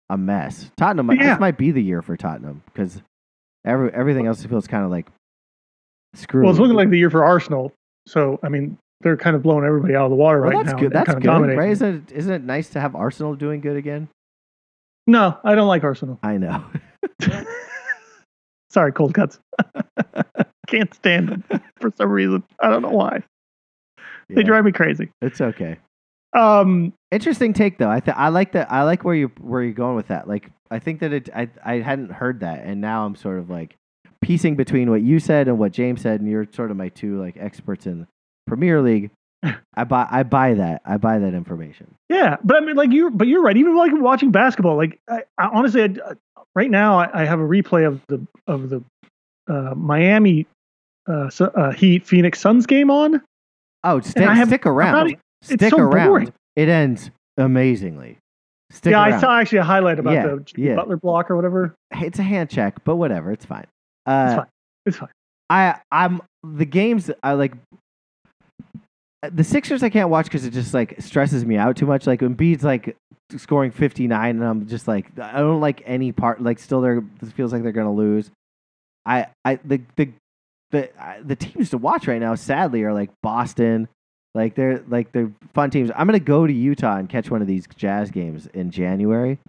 a mess. Tottenham Yeah. this might be the year for Tottenham because every everything else feels kind of like screw. Well, it's looking like the year for Arsenal. So I mean, they're kind of blowing everybody out of the water well, right that's now. good. That's kind of good, dominating. right? Isn't it, isn't it nice to have Arsenal doing good again? No, I don't like Arsenal. I know. Sorry, cold cuts. Can't stand them for some reason. I don't know why. They drive me crazy. it's okay. Um, Interesting take though. I th- I like that. I like where you where you're going with that. Like I think that it. I I hadn't heard that, and now I'm sort of like piecing between what you said and what James said, and you're sort of my two like experts in Premier League. I buy I buy that. I buy that information. yeah, but I mean, like you, but you're right. Even like watching basketball, like I, I honestly, I, right now, I, I have a replay of the of the uh, Miami uh, uh, Heat Phoenix Suns game on. Oh, stick have- stick not around. it's Stick so around. boring. It ends amazingly. Stick yeah, around. I saw actually a highlight about Yeah, the yeah. Butler block or whatever. It's a hand check, but whatever. It's fine. Uh, It's fine. It's fine. I I'm the games I like the Sixers I can't watch because it just like stresses me out too much. Like when Embiid's like scoring 59 and I'm just like I don't like any part like still they're this feels like they're gonna lose. I I the the the the teams to watch right now sadly are like Boston. Like they're like they're fun teams. I'm gonna go to Utah and catch one of these Jazz games in January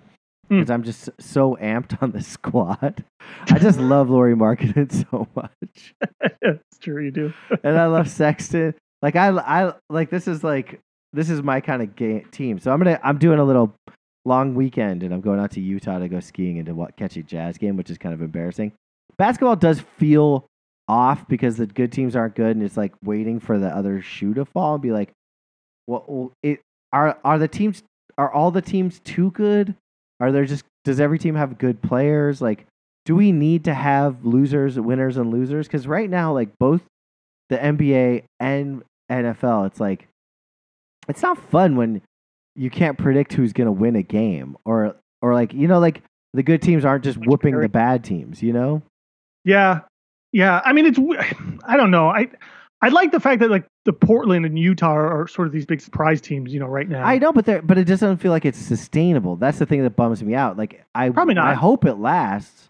Hmm. because I'm just so amped on the squad. I just love Lauri Markkanen so much it's true, you do. and I love Sexton. Like I, I like this is like this is my kind of game team. So I'm gonna I'm doing a little long weekend and I'm going out to Utah to go skiing and to wa- catch a Jazz game, which is kind of embarrassing. Basketball does feel off because the good teams aren't good, and it's like waiting for the other shoe to fall and be like, well, it are are the teams are all the teams too good? Are there just does every team have good players? Like, do we need to have losers, winners, and losers? Because right now, like both the NBA and NFL, it's like it's not fun when you can't predict who's gonna win a game, or or like you know, like the good teams aren't just whooping the bad teams. You know? Yeah, yeah. I mean, it's. I don't know. I I like the fact that like the Portland and Utah are, sort of these big surprise teams. You know, right now. I know, but there, but it doesn't feel like it's sustainable. That's the thing that bums me out. Like I Probably not. I hope it lasts.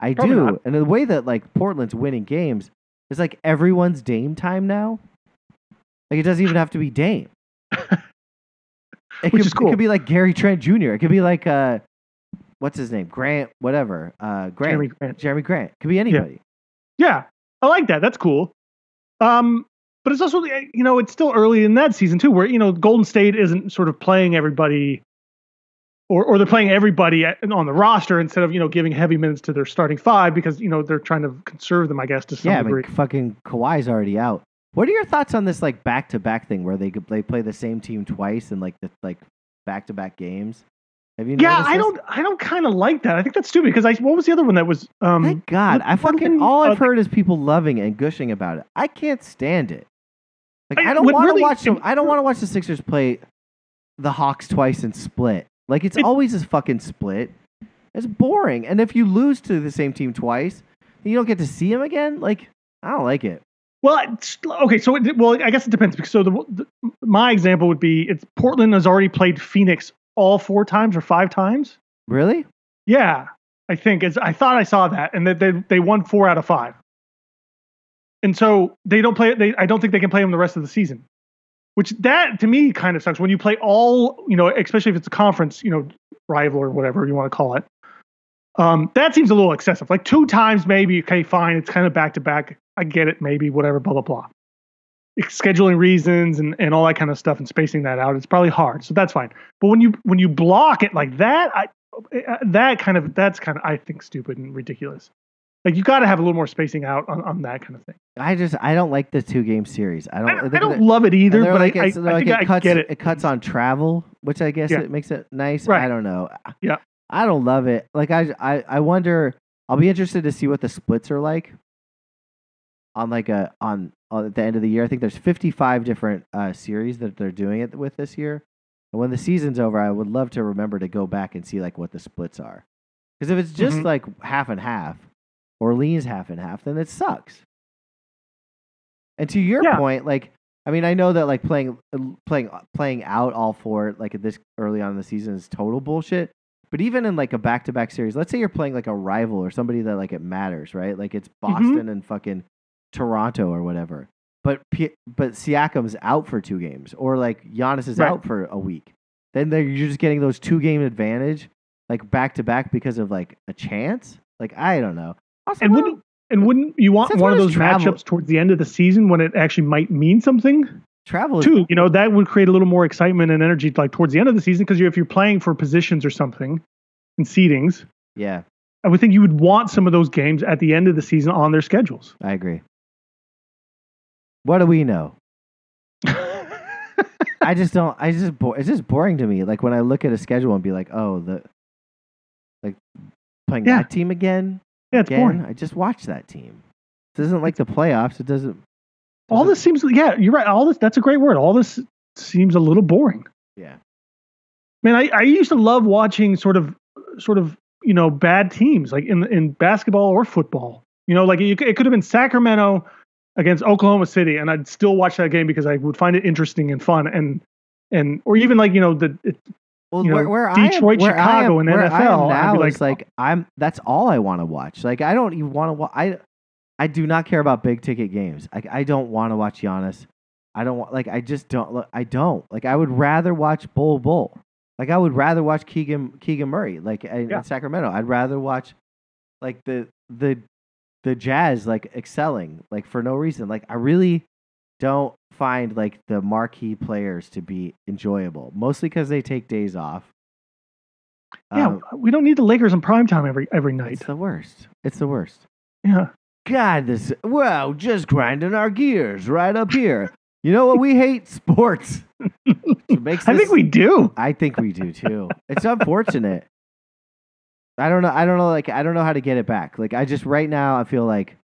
I Probably do, not. and the way that like Portland's winning games is like everyone's Dame time now. Like it doesn't even have to be Dame. It could, cool. It could be like Gary Trent Jr. It could be like uh, what's his name? Grant, whatever. Uh, Grant. Jerami Jerami Grant. Grant. Could be anybody. Yeah, I like that. That's cool. Um, but it's also you know it's still early in that season too, where you know Golden State isn't sort of playing everybody, or or they're playing everybody at, on the roster instead of you know giving heavy minutes to their starting five because you know they're trying to conserve them, I guess, to some Yeah, degree. mean, fucking Kawhi's already out. What are your thoughts on this like back to back thing where they could- they play the same team twice in like the like back to back games? Have you? yeah, I this? don't, I don't kind of like that. I think that's stupid because I what was the other one that was um Thank God, I fucking all I've heard is people loving and gushing about it. I can't stand it. Like I- I don't want to really- watch them. I don't want to watch the Sixers play the Hawks twice and split. Like it's It- always a fucking split. It's boring. And if you lose to the same team twice, you don't get to see them again. Like I don't like it. Well, it's, okay, so it, well, I guess it depends because so the, the my example would be it's Portland has already played Phoenix all four times or five times. Really? Yeah, I think it's. I thought I saw that, and that they they won four out of five. And so they don't play. They I don't think they can play them the rest of the season, which that to me kind of sucks when you play all you know, especially if it's a conference, you know, rival or whatever you want to call it. Um, that seems a little excessive. Like two times, maybe okay, fine. It's kind of back to back. I get it, maybe whatever, blah blah blah. Scheduling reasons and, and all that kind of stuff and spacing that out, it's probably hard. So that's fine. But when you when you block it like that, I, uh, that kind of that's kind of I think stupid and ridiculous. Like you got to have a little more spacing out on, on that kind of thing. I just I don't like the two game series. I don't. I, don't- I don't love it either, but like I, I, they're I think it I cuts, get it. cuts on travel, which I guess Yeah. it makes it nice. Right. I don't know. Yeah. I don't love it. Like I, I, I wonder. I'll be interested to see what the splits are like. On like a on, on at the end of the year, I think there's 55 different uh, series that they're doing it with this year. And when the season's over, I would love to remember to go back and see like what the splits are. Because if it's just Mhm. like half and half, or leans half and half, then it sucks. And to your Yeah. point, like I mean, I know that like playing playing playing out all four like at this early on in the season is total bullshit. But even in like a back to back series, let's say you're playing like a rival or somebody that like it matters, right? Like it's Mm-hmm. Boston and fucking Toronto or whatever. But P- but Siakam's out for two games, or like Giannis is Right. out for a week. Then you're just getting those two game advantage, like back to back because of like a chance. Like I don't know. Also, And well, and wouldn't you want Since one of those travel- matchups towards the end of the season when it actually might mean something? travel Too, you know, that would create a little more excitement and energy like towards the end of the season because if you're playing for positions or something and seedings, yeah, I would think you would want some of those games at the end of the season on their schedules. I agree. What do we know? I just don't. I just it's just boring to me. Like when I look at a schedule and be like, oh, the like playing Yeah. that team again. Yeah, it's again. boring. I just watched that team. This isn't like the playoffs. It doesn't. All doesn't- this seems, yeah, you're right. All this, that's a great word. All this seems a little boring. Yeah. Man, I, I used to love watching sort of, sort of, you know, bad teams like in in basketball or football. You know, like it, it could have been Sacramento against Oklahoma City, and I'd still watch that game because I would find it interesting and fun, and and or even like you know the it, Well, you know, where, where I am, Detroit, where I Chicago, am, and where I am NFL, I'd now be is like, like I'm. That's all I want to watch. Like I don't even want to. Wa- I I do not care about big ticket games. Like I don't want to watch Giannis. I don't want. Like I just don't. Look, I don't. Like I would rather watch Bol Bol. Like I would rather watch Keegan Keegan Murray. Like in, Yeah. in Sacramento, I'd rather watch like the the the Jazz like excelling like for no reason. Like I really don't find like the marquee players to be enjoyable. Mostly because they take days off. yeah, Um, we don't need the Lakers in prime time every every night. it's the worst. It's the worst. Yeah, God, this well, just grinding our gears right up here. You know what we hate? Sports. Makes I think we do. I think we do too. It's unfortunate. I don't know. I don't know. Like I don't know how to get it back. Like I just right now I feel like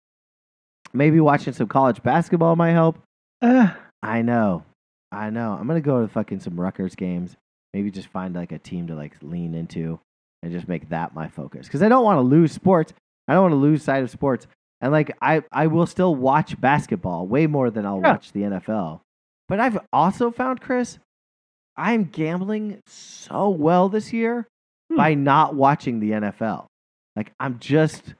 maybe watching some college basketball might help. Uh, I know. I know. I'm gonna go to fucking some Rutgers games. Maybe just find like a team to like lean into and just make that my focus. Because I don't want to lose sports. I don't want to lose sight of sports. And like I, I will still watch basketball way more than I'll Yeah. watch the NFL. But I've also found Chris, I'm gambling so well this year Hmm. by not watching the NFL. Like I'm just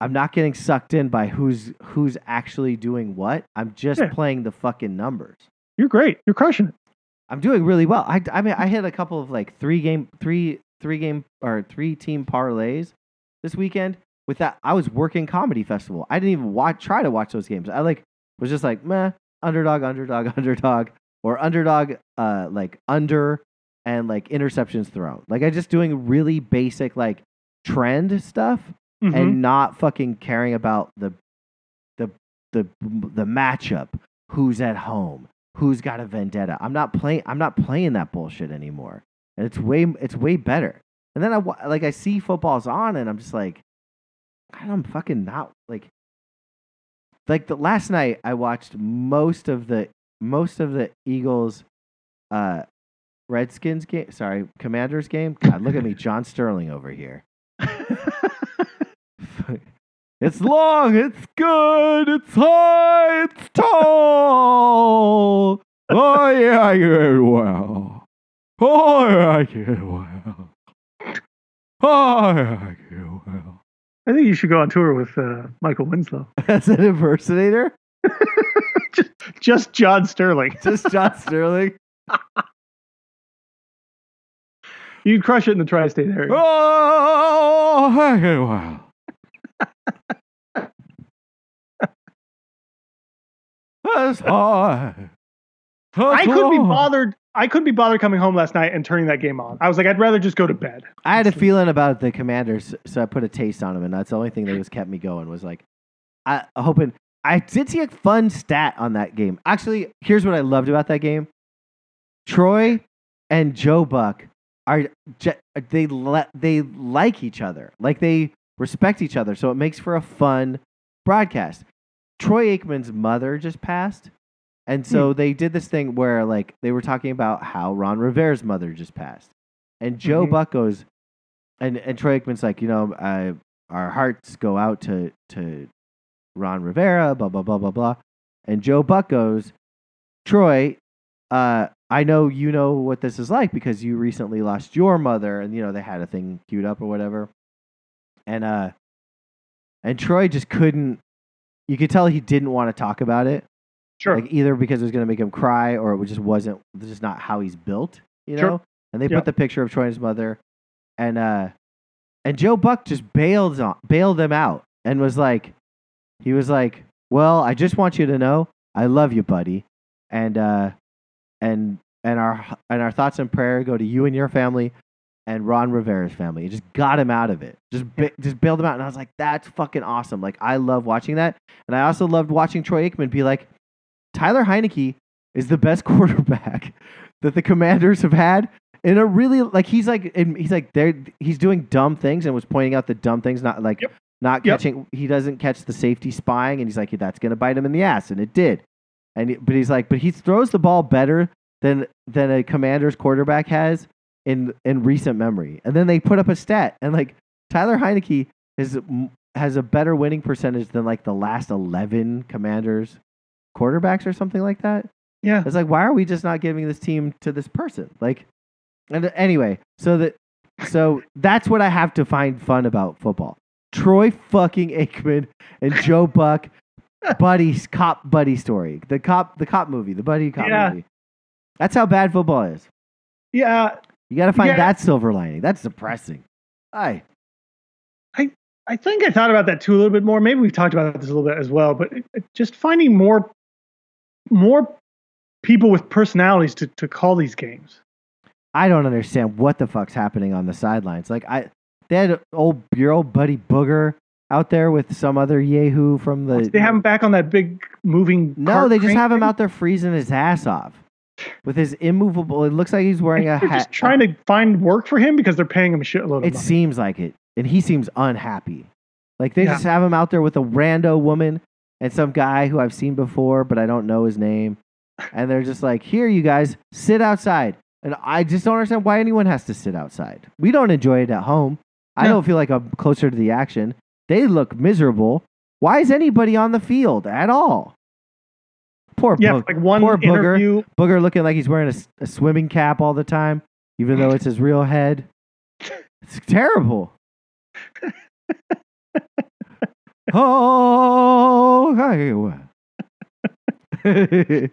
I'm not getting sucked in by who's who's actually doing what. I'm just Yeah. playing the fucking numbers. you're great. You're crushing it. I'm doing really well. I, I mean I hit a couple of like three game three three game or three team parlays this weekend. With that, I was working comedy festival. I didn't even watch try to watch those games. I like was just like meh underdog underdog underdog or underdog uh like under and like interceptions thrown. Like I just doing really basic like trend stuff Mhm. and not fucking caring about the the the the matchup. Who's at home? Who's got a vendetta? I'm not playing. I'm not playing that bullshit anymore. And it's way it's way better. And then I like I see football's on, and I'm just like, I'm fucking not like like the last night I watched most of the most of the Eagles uh Redskins game sorry, Commanders game. God, look at me, John Sterling over here. It's long, it's good, it's high, it's tall. Oh yeah, I get it well. Oh yeah, I get it well. Oh yeah, I get it well. I think you should go on tour with uh, Michael Winslow. As an impersonator? just, just John Sterling. Just John Sterling. You'd crush it in the tri-state area. Oh, hey, wow. That's high. I couldn't be bothered. I couldn't be bothered coming home last night and turning that game on. I was like, I'd rather just go to bed. I had a feeling about the commanders, so I put a taste on them, and that's the only thing that was kept me going. Was like, I hoping I did see a fun stat on that game. Actually, here's what I loved about that game: Troy and Joe Buck are they le- they like each other, like they respect each other, so it makes for a fun broadcast. Troy Aikman's mother just passed. And so they did this thing where like they were talking about how Ron Rivera's mother just passed. And Joe Mhm. Buck goes and and Troy Aikman's like, you know, I, our hearts go out to to Ron Rivera, blah blah blah blah blah. And Joe Buck goes, Troy, uh, I know you know what this is like because you recently lost your mother, and you know they had a thing queued up or whatever. And uh, and Troy just couldn't. You could tell he didn't want to talk about it, Sure. like either because it was going to make him cry or it just wasn't just not how he's built, you know. Sure. And they Yeah. put the picture of Troy and his mother, and uh, and Joe Buck just bailed on bailed them out and was like, he was like, well, I just want you to know I love you, buddy, and uh, and and our and our thoughts and prayer go to you and your family. And Ron Rivera's family, it just got him out of it. Just, ba- just bailed him out, and I was like, "That's fucking awesome!" Like, I love watching that, and I also loved watching Troy Aikman be like, Tyler Heinicke is the best quarterback that the Commanders have had in a really like he's like in, he's like there he's doing dumb things and was pointing out the dumb things not like Yep. not Yep. catching he doesn't catch the safety spying and he's like that's going to bite him in the ass and it did and but he's like but he throws the ball better than than a Commanders quarterback has in in recent memory and then they put up a stat and like Tyler Heinicke is has a better winning percentage than like the last 11 Commanders quarterbacks or something like that. Yeah. It's like, why are we just not giving this team to this person? Like, and uh, anyway, so that, so that's what I have to find fun about football. Troy fucking Aikman and Joe Buck, buddy cop buddy story, the cop the cop movie, the buddy cop Yeah. movie. That's how bad football is. Yeah. You got to find Yeah. that silver lining. That's depressing. Hi. I I think I thought about that too a little bit more. Maybe we've talked about this a little bit as well, but just finding more more people with personalities to, to call these games. I don't understand what the fuck's happening on the sidelines. Like I, they had old your old buddy Booger out there with some other yahoo from the. they have him back on that big moving. no, they just have him thing. out there freezing his ass off with his immovable. It looks like he's wearing a They're hat. just trying to find work for him because they're paying him a shitload of It money. seems like it, and he seems unhappy. Like they Yeah. just have him out there with a rando woman and some guy who I've seen before, but I don't know his name. And they're just like, "Here, you guys, sit outside." And I just don't understand why anyone has to sit outside. We don't enjoy it at home. I No. don't feel like I'm closer to the action. They look miserable. Why is anybody on the field at all? Poor yeah, Boog- like one poor Booger. interview. Booger looking like he's wearing a swimming cap all the time, even though it's his real head. It's terrible. oh, hey.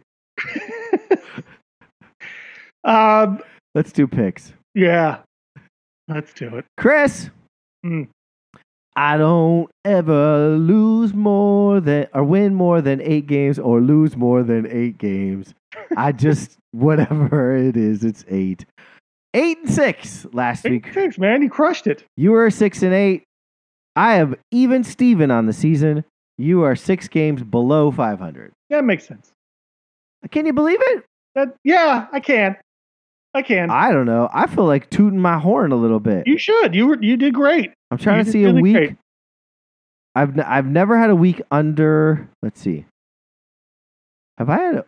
Um, Let's do picks. yeah, let's do it. Chris, Mm. I don't ever lose more than or win more than eight games or lose more than eight games. I just whatever it is, it's eight. Eight and six last Eight week. six, man, you crushed it. You were six and eight. I have even Steven on the season. You are six games below 500. That makes sense. Can you believe it? That yeah, I can. I can. I don't know. I feel like tooting my horn a little bit. you should. You were. You did great. I'm trying you to see a week. great. I've n- I've never had a week under. Let's see. Have I had a,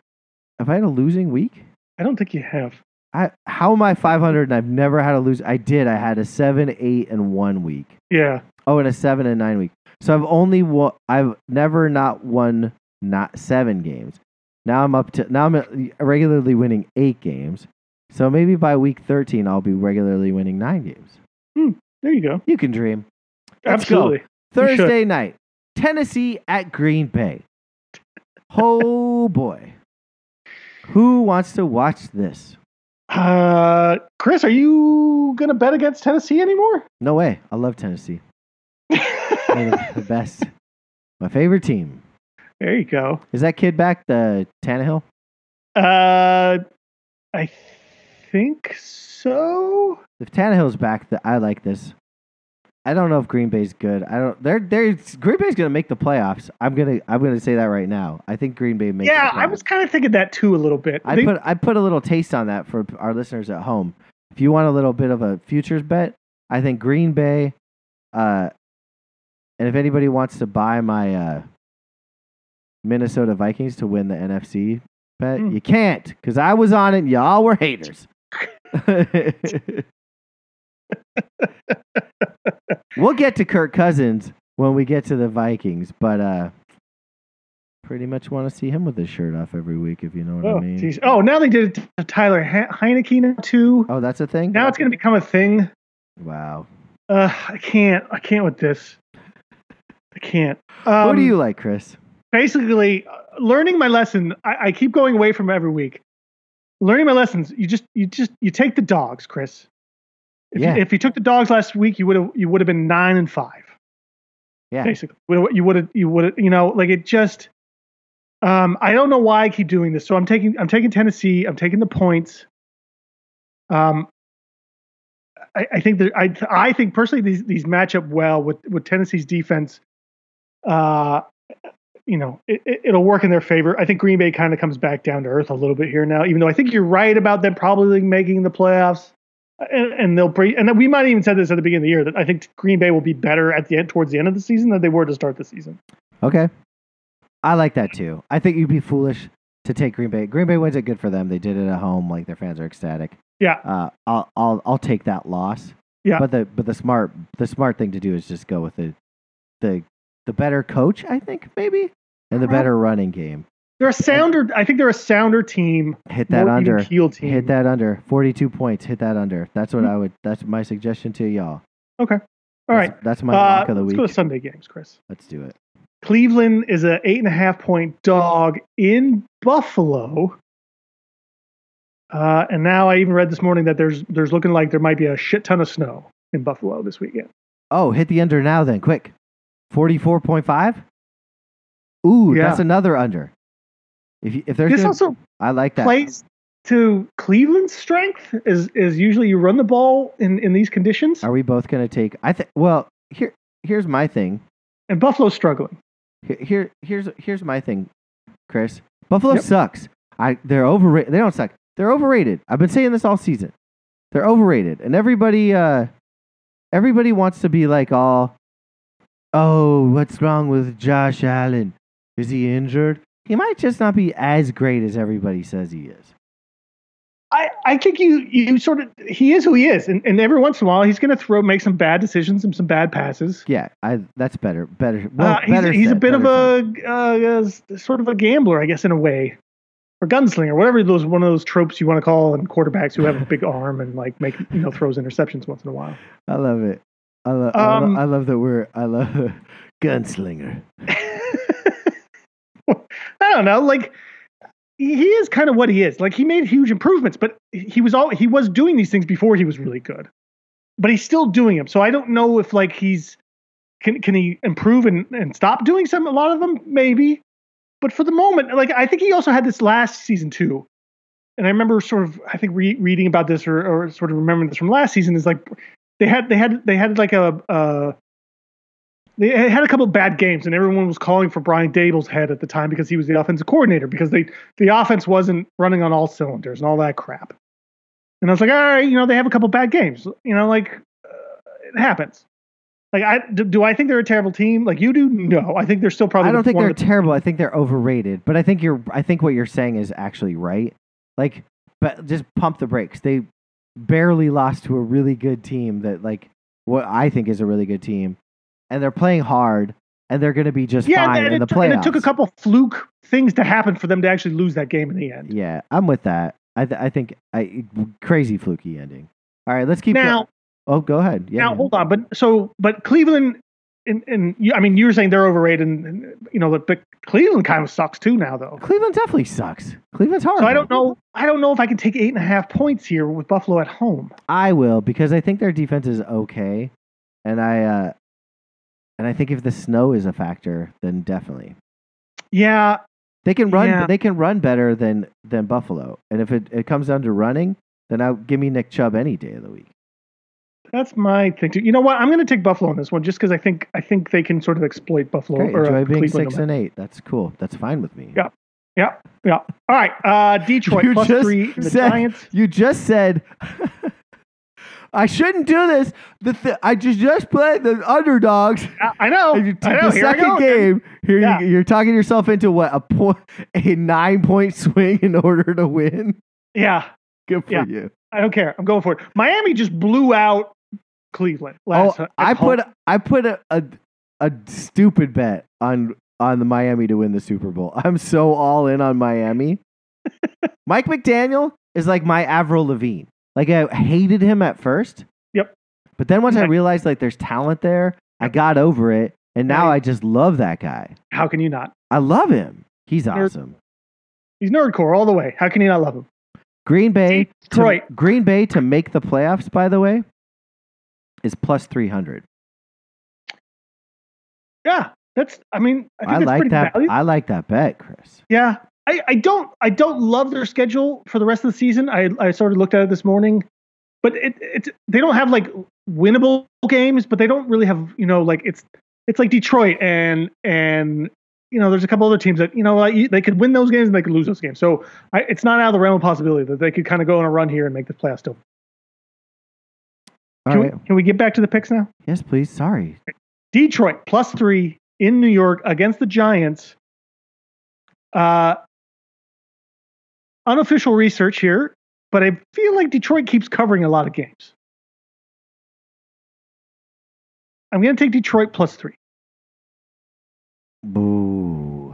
have I had a losing week? I don't think you have. I how am I 500 and I've never had a lose? I did. I had a seven, eight, and one week. Yeah. Oh, and a seven and nine week. So I've only won. I've never not won not seven games. Now I'm up to now I'm regularly winning eight games. So maybe by week 13 I'll be regularly winning nine games. There you go. You can dream. Let's. Absolutely. Should. Thursday night, Tennessee at Green Bay. Oh boy. Who wants to watch this? Uh, Chris, are you gonna bet against Tennessee anymore? No way. I love Tennessee. The, the best. My favorite team. there you go. Is that kid back? The Tannehill? Uh, I think so. If Tannehill's back, th- I like this. I don't know if Green Bay's good. I don't. They're they're Green Bay's gonna make the playoffs. I'm gonna I'm gonna say that right now. I think Green Bay makes. yeah, the I was kind of thinking that too a little bit. I They- put I put a little taste on that for our listeners at home. If you want a little bit of a futures bet, I think Green Bay. Uh, and if anybody wants to buy my uh, Minnesota Vikings to win the NFC bet, Hmm. you can't because I was on it. and Y'all were haters. we'll get to Kirk Cousins when we get to the Vikings, but uh, pretty much want to see him with his shirt off every week, if you know what oh, I mean. geez. oh, now they did it to Tyler he- Heinicke too. Oh, that's a thing. Now it's gonna become a thing. wow. Uh, I can't. I can't with this. I can't. Um, what do you like, Chris? basically uh, learning my lesson I, I keep going away from every week learning my lessons you just you just you take the dogs chris if, Yeah. you, if you took the dogs last week you would have you would have been nine and five Yeah. basically you would have you would have you know like it just um i don't know why i keep doing this so i'm taking i'm taking tennessee i'm taking the points um I, I think that I I think personally these these match up well with with Tennessee's defense. Uh, you know, it, it'll work in their favor. I think Green Bay kind of comes back down to earth a little bit here now, even though I think you're right about them probably making the playoffs. And, and they'll bring, and we might even said this at the beginning of the year that I think Green Bay will be better at the end, towards the end of the season than they were to start the season. Okay. I like that too. I think you'd be foolish to take Green Bay. Green Bay wins it good for them. They did it at home. Like their fans are ecstatic. Yeah. Uh, I'll I'll I'll take that loss. Yeah. But the but the smart the smart thing to do is just go with the the the better coach. I think maybe and the better running game. They're a sounder. I think they're a sounder team. Hit that under. team. Hit that under. Forty two points. Hit that under. That's what Mhm. I would. That's my suggestion to y'all. Okay. All right. That's, that's my Uh, lock of the let's week. go to Sunday games, Chris. Let's do it. Cleveland is a eight and a half point dog in Buffalo. Uh, and now I even read this morning that there's there's looking like there might be a shit ton of snow in Buffalo this weekend. Oh, hit the under now then, quick. 44.5? Ooh, Yeah. that's another under. If you, if there's This gonna- also I like that. plays to Cleveland's strength is is usually you run the ball in, in these conditions, Are we both going to take I think well, here here's my thing. and Buffalo's struggling. Here, here here's here's my thing, Chris. Buffalo Yep. sucks. I they're overrated. They don't suck. They're overrated. I've been saying this all season. They're overrated. And everybody uh everybody wants to be like all Oh, what's wrong with Josh Allen? Is he injured? He might just not be as great as everybody says he is. I, I think you you sort of he is who he is, and, and every once in a while he's going to throw make some bad decisions and some bad passes. Yeah, I that's better. Better. Well, Uh, he's better he's a bit of a uh, uh, sort of a gambler, I guess, in a way, or gunslinger, whatever those one of those tropes you want to call in quarterbacks who have a big arm and like make you know throws interceptions once in a while. I love it. I love. I, Um, lo- I love that we're. I love gunslinger. I don't know, like he is kind of what he is. Like he made huge improvements, but he was all he was doing these things before he was really good. But he's still doing them. So I don't know if like he's can can he improve and, and stop doing some a lot of them maybe. But for the moment, like I think he also had this last season too. And I remember sort of I think re- reading about this or, or sort of remembering this from last season is like they had they had they had like a uh they had a couple bad games, and everyone was calling for Brian Daboll's head at the time because he was the offensive coordinator because they the offense wasn't running on all cylinders and all that crap. And I was like, all right, you know, they have a couple bad games, you know, like uh, it happens. Like, I do, do I think they're a terrible team? Like you do? No, I think they're still probably. I don't think they're the- terrible. I think they're overrated. But I think you're. I think what you're saying is actually right. Like, but just pump the brakes. They barely lost to a really good team that, like, what I think is a really good team, and they're playing hard, and they're going to be just yeah, fine and, in the took- and playoffs. it took a couple fluke things to happen for them to actually lose that game in the end. Yeah, I'm with that. I th- I think I crazy fluky ending. All right, let's keep Now, going. Oh, go ahead. Yeah. now man. hold on, but so but Cleveland and, and you, I mean, you were saying they're overrated, and, and you know, but, but Cleveland kind of sucks too now, though. Cleveland definitely sucks. Cleveland's hard. So I don't know. I don't know if I can take eight and a half points here with Buffalo at home. I will because I think their defense is okay, and I uh, and I think if the snow is a factor, then definitely Yeah, they can run. Yeah. They can run better than than Buffalo. And if it, it comes down to running, then I'll give me Nick Chubb any day of the week. That's my thing too. You know what? I'm going to take Buffalo on this one just because I think I think they can sort of exploit Buffalo Great. or uh, Enjoy being Cleveland. six and eight. That's cool. That's fine with me. Yeah. Yeah. Yeah. All right. Uh, Detroit You plus just three. The said- Giants. You just said I shouldn't do this. The th- I just just played the underdogs. I, I know. You I know. the Here second game. Here Yeah. you, you're talking yourself into what a point, a nine point swing in order to win. Yeah. Good for Yeah. you. I don't care. I'm going for it. Miami just blew out Cleveland oh, last. Oh, I home. put I put a, a a stupid bet on on the Miami to win the Super Bowl. I'm so all in on Miami. Mike McDaniel is like my Avril Lavigne. Like I hated him at first. Yep. But then once I realized like there's talent there, I got over it, and now Right. I just love that guy. How can you not? I love him. He's Nerd- awesome. He's nerdcore all the way. How can you not love him? Green Bay, Detroit. To, Green Bay to make the playoffs. By the way, is plus three hundred. Yeah, that's. I mean, I think I, like that. valuable. I like that bet, Chris. Yeah, I, I don't I don't love their schedule for the rest of the season. I I sort of looked at it this morning, but it it's they don't have like winnable games, but they don't really have you know like it's it's like Detroit and and you know there's a couple other teams that you know like, they could win those games and they could lose those games. So I, it's not out of the realm of possibility that they could kind of go on a run here and make the playoffs still. All Can, right. we, can we get back to the picks now? Yes, please. Sorry. Detroit plus three in New York against the Giants. Uh, unofficial research here, but I feel like Detroit keeps covering a lot of games. I'm going to take Detroit plus three. Boo.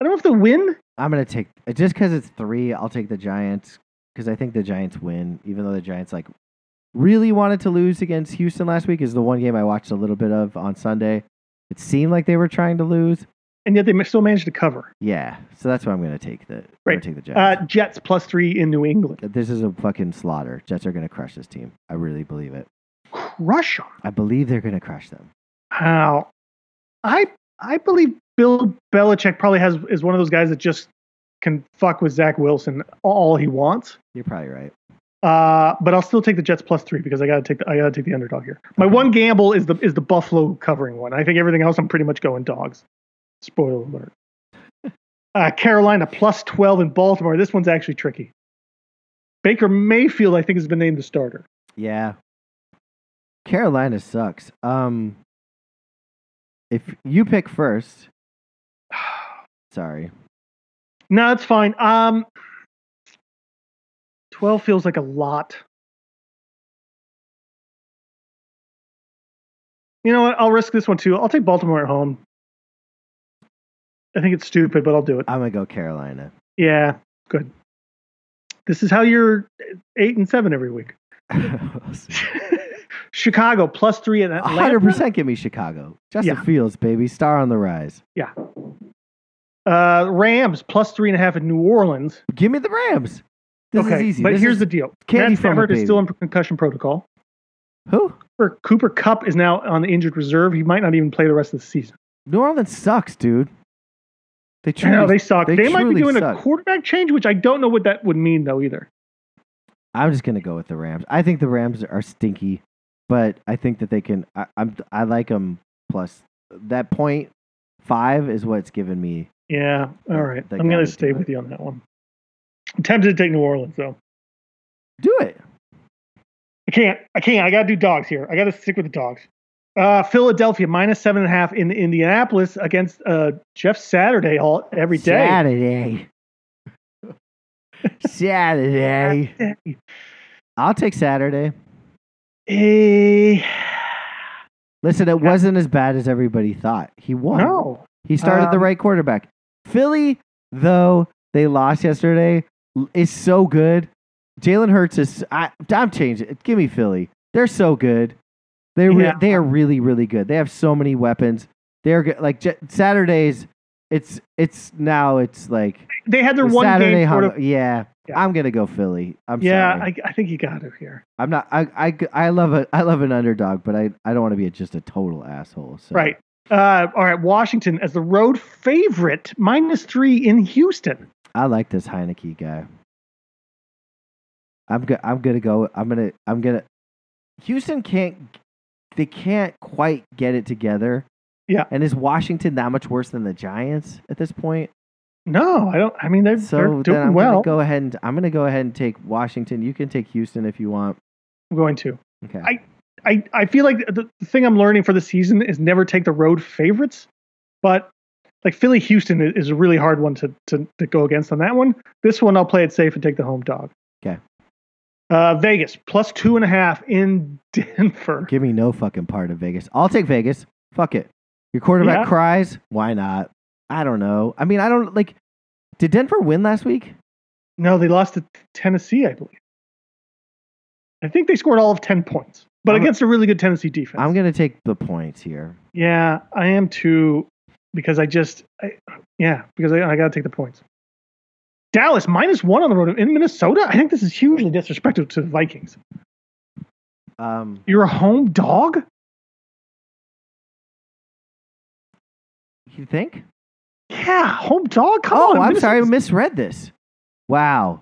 I don't know if they win. I'm gonna take just because it's three. I'll take the Giants because I think the Giants win, even though the Giants like really wanted to lose against Houston last week. Is the one game I watched a little bit of on Sunday. It seemed like they were trying to lose. And yet they still managed to cover. Yeah, so that's why I'm gonna take the Right. take the Uh, Jets plus three in New England. this is a fucking slaughter. Jets are gonna crush this team. I really believe it. Crush them. I believe they're gonna crush them. How? I I believe Bill Belichick probably has is one of those guys that just can fuck with Zach Wilson all he wants. You're probably right. Uh, but I'll still take the Jets plus three because I gotta take the, I gotta take the underdog here. My Okay. one gamble is the is the Buffalo covering one. I think everything else I'm pretty much going dogs. Spoiler alert. Uh, Carolina plus twelve in Baltimore. This one's actually tricky. Baker Mayfield, I think, has been named the starter. Yeah. Carolina sucks. Um, if you pick first, sorry. No, it's fine. Um, twelve feels like a lot. You know what? I'll risk this one too. I'll take Baltimore at home. I think it's stupid, but I'll do it. I'm gonna go Carolina. Yeah, good. This is how you're eight and seven every week. Chicago plus three Atlanta. hundred percent give me Chicago. Justin Yeah. Fields, baby, star on the rise. Yeah. Uh, Rams plus three and a half in New Orleans. Give me the Rams. This okay, is easy. but This here's is the deal: candy Matt from a Stafford is still in concussion protocol. who? Or Cooper Kupp is now on the injured reserve. He might not even play the rest of the season. New Orleans sucks, dude. They I truly, know they suck. they They, might be doing suck. a quarterback change, which I don't know what that would mean though either. I'm just gonna go with the Rams. I think the Rams are stinky, but I think that they can. I, I'm I like them plus that point five is what's given me. Yeah. All right. They I'm gonna stay to it. with you on that one. I'm tempted to take New Orleans though. Do it. I can't. I can't. I got to do dogs here. I got to stick with the dogs. Uh, Philadelphia minus seven and a half in Indianapolis against uh, Jeff Saturday all every day. Saturday. Saturday. I'll take Saturday. Eh, Listen, it wasn't as bad as everybody thought. He won. no. He started the Um, right quarterback. Philly, though they lost yesterday, is so good. Jalen Hurts is. I, I'm changing it. Give me Philly. They're so good. They re- Yeah. they are really really good. They have so many weapons. They're good. Like J- Saturdays, it's it's now it's like They had their the one Saturday game hung- of. yeah, Yeah. I'm gonna go Philly. I'm Yeah. I, I think you got it here. I'm not. I, I I love a I love an underdog, but I I don't want to be a, just a total asshole. So. Right. Uh, all right, Washington as the road favorite, minus three in Houston. I like this Heinicke guy. I'm go- I'm gonna go. I'm gonna I'm gonna. Houston can't. They can't quite get it together. Yeah. And is Washington that much worse than the Giants at this point? No, I don't. I mean, they're, So they're doing I'm well. gonna go ahead and I'm gonna go ahead and take Washington. You can take Houston if you want. I'm going to. Okay. I- I, I feel like the, the thing I'm learning for the season is never take the road favorites, but like Philly Houston is, a really hard one to, to to go against on that one. This one I'll play it safe and take the home dog. Okay. Uh, Vegas plus two and a half in Denver. Give me no fucking part of Vegas. I'll take Vegas. Fuck it. Your quarterback Yeah. cries. Why not? I don't know. I mean, I don't like. Did Denver win last week? No, they lost to Tennessee, I believe. I think they scored all of ten points, but I'm- against a really good Tennessee defense. I'm gonna take the points here. Yeah, I am too, because I just, I, yeah, because I, I got to take the points. Dallas minus one on the road in Minnesota. I think this is hugely disrespectful to the Vikings. Um, You're a home dog. you think? Yeah, home dog. Come oh, on. I'm sorry, I misread this. Wow,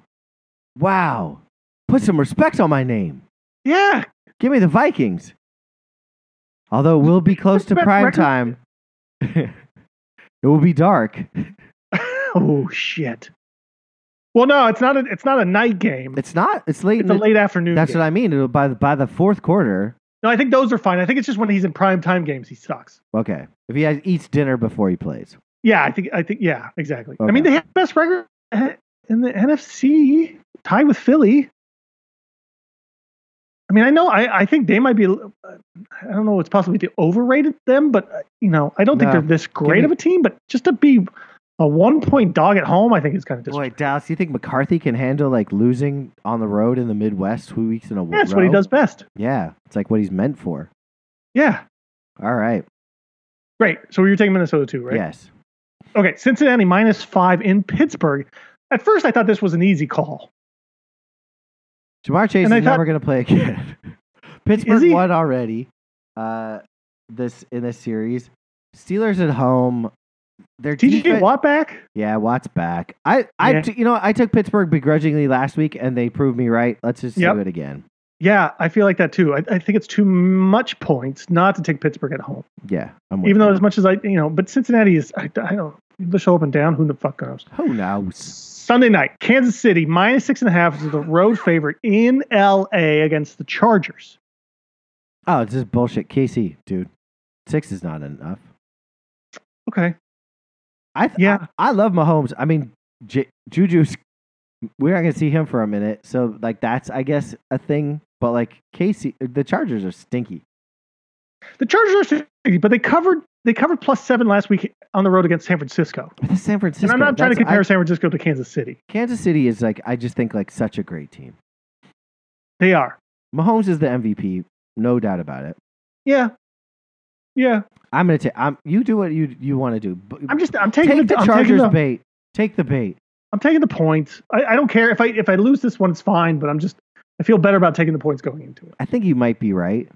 wow. Put some respect on my name. Yeah, Give me the Vikings. Although we'll be close to prime record- time. it will be dark. oh shit. Well, no, it's not a, it's not a night game. It's, not. It's late. It's a late afternoon. That's game. what I mean. It'll by the by the fourth quarter. No, I think those are fine. I think it's just when he's in prime time games, he sucks. Okay. If he has, eats dinner before he plays. Yeah, I think I think yeah, exactly. I mean, they have the best record in the NFC, tied with Philly. I mean, I know I, I think they might be. uh, I don't know. It's possibly they overrated them, but uh, you know, I don't think No. they're this great me- of a team. But just to be a one point dog at home, I think is kind of Boy. Dallas, do you think McCarthy can handle like losing on the road in the Midwest two weeks in a row? That's what he does best. Yeah, it's like what he's meant for. Yeah, All right. great. So you're taking Minnesota too, right? Yes. Okay, Cincinnati minus five in Pittsburgh. At first, I thought this was an easy call. Ja'Marr Chase is thought- never going to play again. Pittsburgh won already. Uh, this in this series. Steelers at home. Their TJ defense- Watt back. Yeah, Watt's back. I, I, Yeah. t- you know, I took Pittsburgh begrudgingly last week, and they proved me right. Let's just Yep. do it again. Yeah, I feel like that too. I, I think it's too much points not to take Pittsburgh at home. Yeah, I'm Even though as much as I, you know, but Cincinnati is, I, I don't, they show up and down. Who the fuck knows? who knows? Sunday night, Kansas City minus six and a half is the road favorite in LA against the Chargers. Oh, it's just bullshit. KC, dude, six is not enough. Okay. I th- Yeah. I, I love Mahomes. I mean, J- Juju's. We're not gonna see him for a minute, so like that's I guess a thing. But like Casey, the Chargers are stinky. The Chargers are, but they covered, they covered plus seven last week on the road against San Francisco. San Francisco. and I'm not trying to compare I- San Francisco to Kansas City. Kansas City is like I just think like such a great team. They are. Mahomes is the MVP, no doubt about it. Yeah. Yeah. I'm gonna take. I'm you do what you you want to do. I'm just, I'm taking take the, the I'm taking Chargers the, bait. Take the bait. I'm taking the points. I, I don't care if I if I lose this one, it's fine. But I'm just I feel better about taking the points going into it. I think you might be right,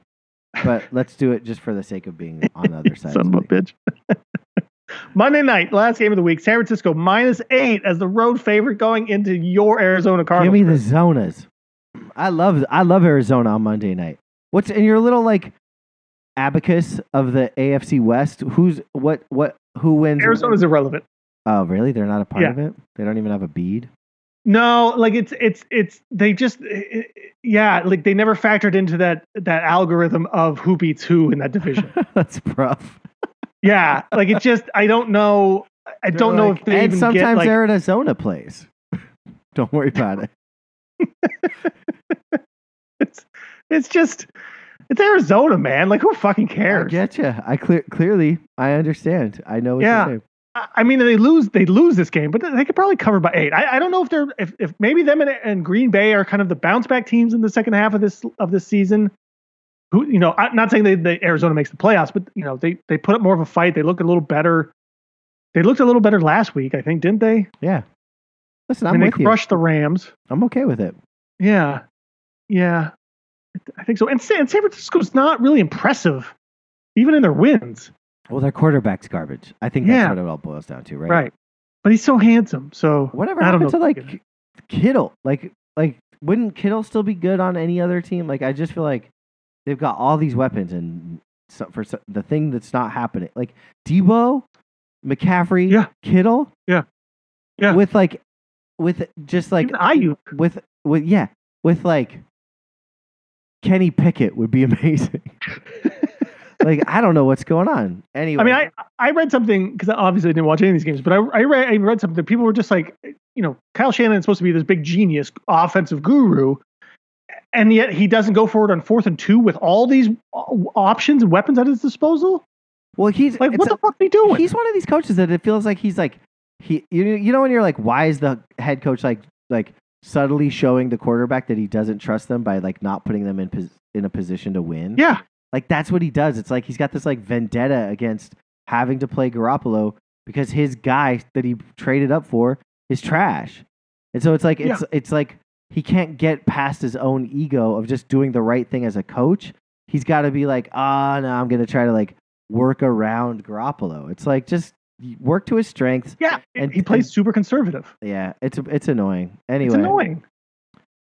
but let's do it just for the sake of being on the other side. Son of a bitch. Monday night, last game of the week, San Francisco minus eight as the road favorite going into your Arizona Cardinals. Give me the zonas. I love I love Arizona on Monday night. What's in your little like abacus of the AFC West? Who's what what who wins? Arizona's irrelevant. Oh, really? They're not a part Yeah. of it. They don't even have a bead. No, like it's it's it's they just eh, eh, eh, yeah, like they never factored into that that algorithm of who beats who in that division. That's rough. yeah, like it just I don't know. I They're don't know like- if they and even sometimes get like Arizona plays. don't worry about it. it's it's just it's Arizona, man. Like who fucking I cares? get you. I clear clearly I understand. I know what Yeah. I mean, they lose they lose this game, but they could probably cover by eight. I, I don't know if they're if, if maybe them and, and Green Bay are kind of the bounce back teams in the second half of this of this season. who you know, I'm not saying they, they Arizona makes the playoffs, but you know they they put up more of a fight. They look a little better. They looked a little better last week, I think, didn't they? Yeah. Listen, I I'm mean, with they you. crushed the Rams. I'm okay with it. Yeah, yeah, I think so. And San, San Francisco's not really impressive, even in their wins. Well, their quarterback's garbage. I think that's Yeah. what it all boils down to, right? Right. But he's so handsome. So Whatever I don't happened know. to like Kittle? Like, like wouldn't Kittle still be good on any other team? Like, I just feel like they've got all these weapons, and so, for so, the thing that's not happening, like Deebo, McCaffrey, Yeah. Kittle, Yeah. Yeah. with like, with just like Even Aiyuk. with with yeah, with like Kenny Pickett would be amazing. like, I don't know what's going on. Anyway, I mean, I I read something because obviously I didn't watch any of these games, but I I read I read something that people were just like, you know, Kyle Shanahan is supposed to be this big genius, offensive guru, and yet he doesn't go forward on fourth and two with all these uh, options and weapons at his disposal. well, he's Like, what a- the fuck are you doing? He's one of these coaches that it feels like he's like he you know, you know when you're like why is the head coach like like subtly showing the quarterback that he doesn't trust them by like not putting them in pos- in a position to win. yeah, Like that's what he does. It's like he's got this like vendetta against having to play Garoppolo because his guy that he traded up for is trash. And so it's like it's it's like he can't get past his own ego of just doing the right thing as a coach. He's got to be like, "Ah, no, I'm going to try to like work around Garoppolo." It's like just work to his strengths. yeah. And- he plays and- super conservative. Yeah, it's it's annoying. Anyway, It's annoying.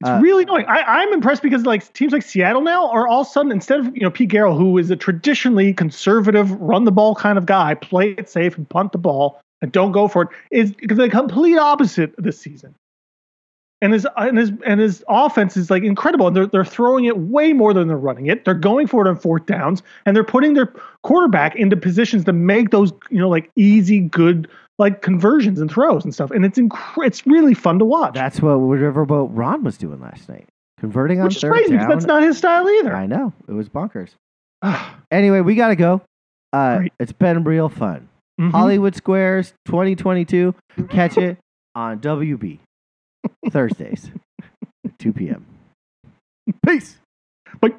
It's Uh, really annoying. I, I'm impressed because like teams like Seattle now are all of a sudden instead of you know Pete Carroll, who is a traditionally conservative, run the ball kind of guy, play it safe and punt the ball and don't go for it, is the complete opposite this season. And his and his and his offense is like incredible. And they're they're throwing it way more than they're running it. They're going for it on fourth downs, and they're putting their quarterback into positions to make those you know like easy, good like conversions and throws and stuff. And it's inc- it's really fun to watch. that's what Riverboat Ron was doing last night, converting on Which is third crazy down. that's not his style either. I know it was bonkers. Anyway, we gotta go. Uh, it's been real fun. mhm. Hollywood Squares 2022. Catch it on WB Thursdays, 2 p.m. Peace. Bye.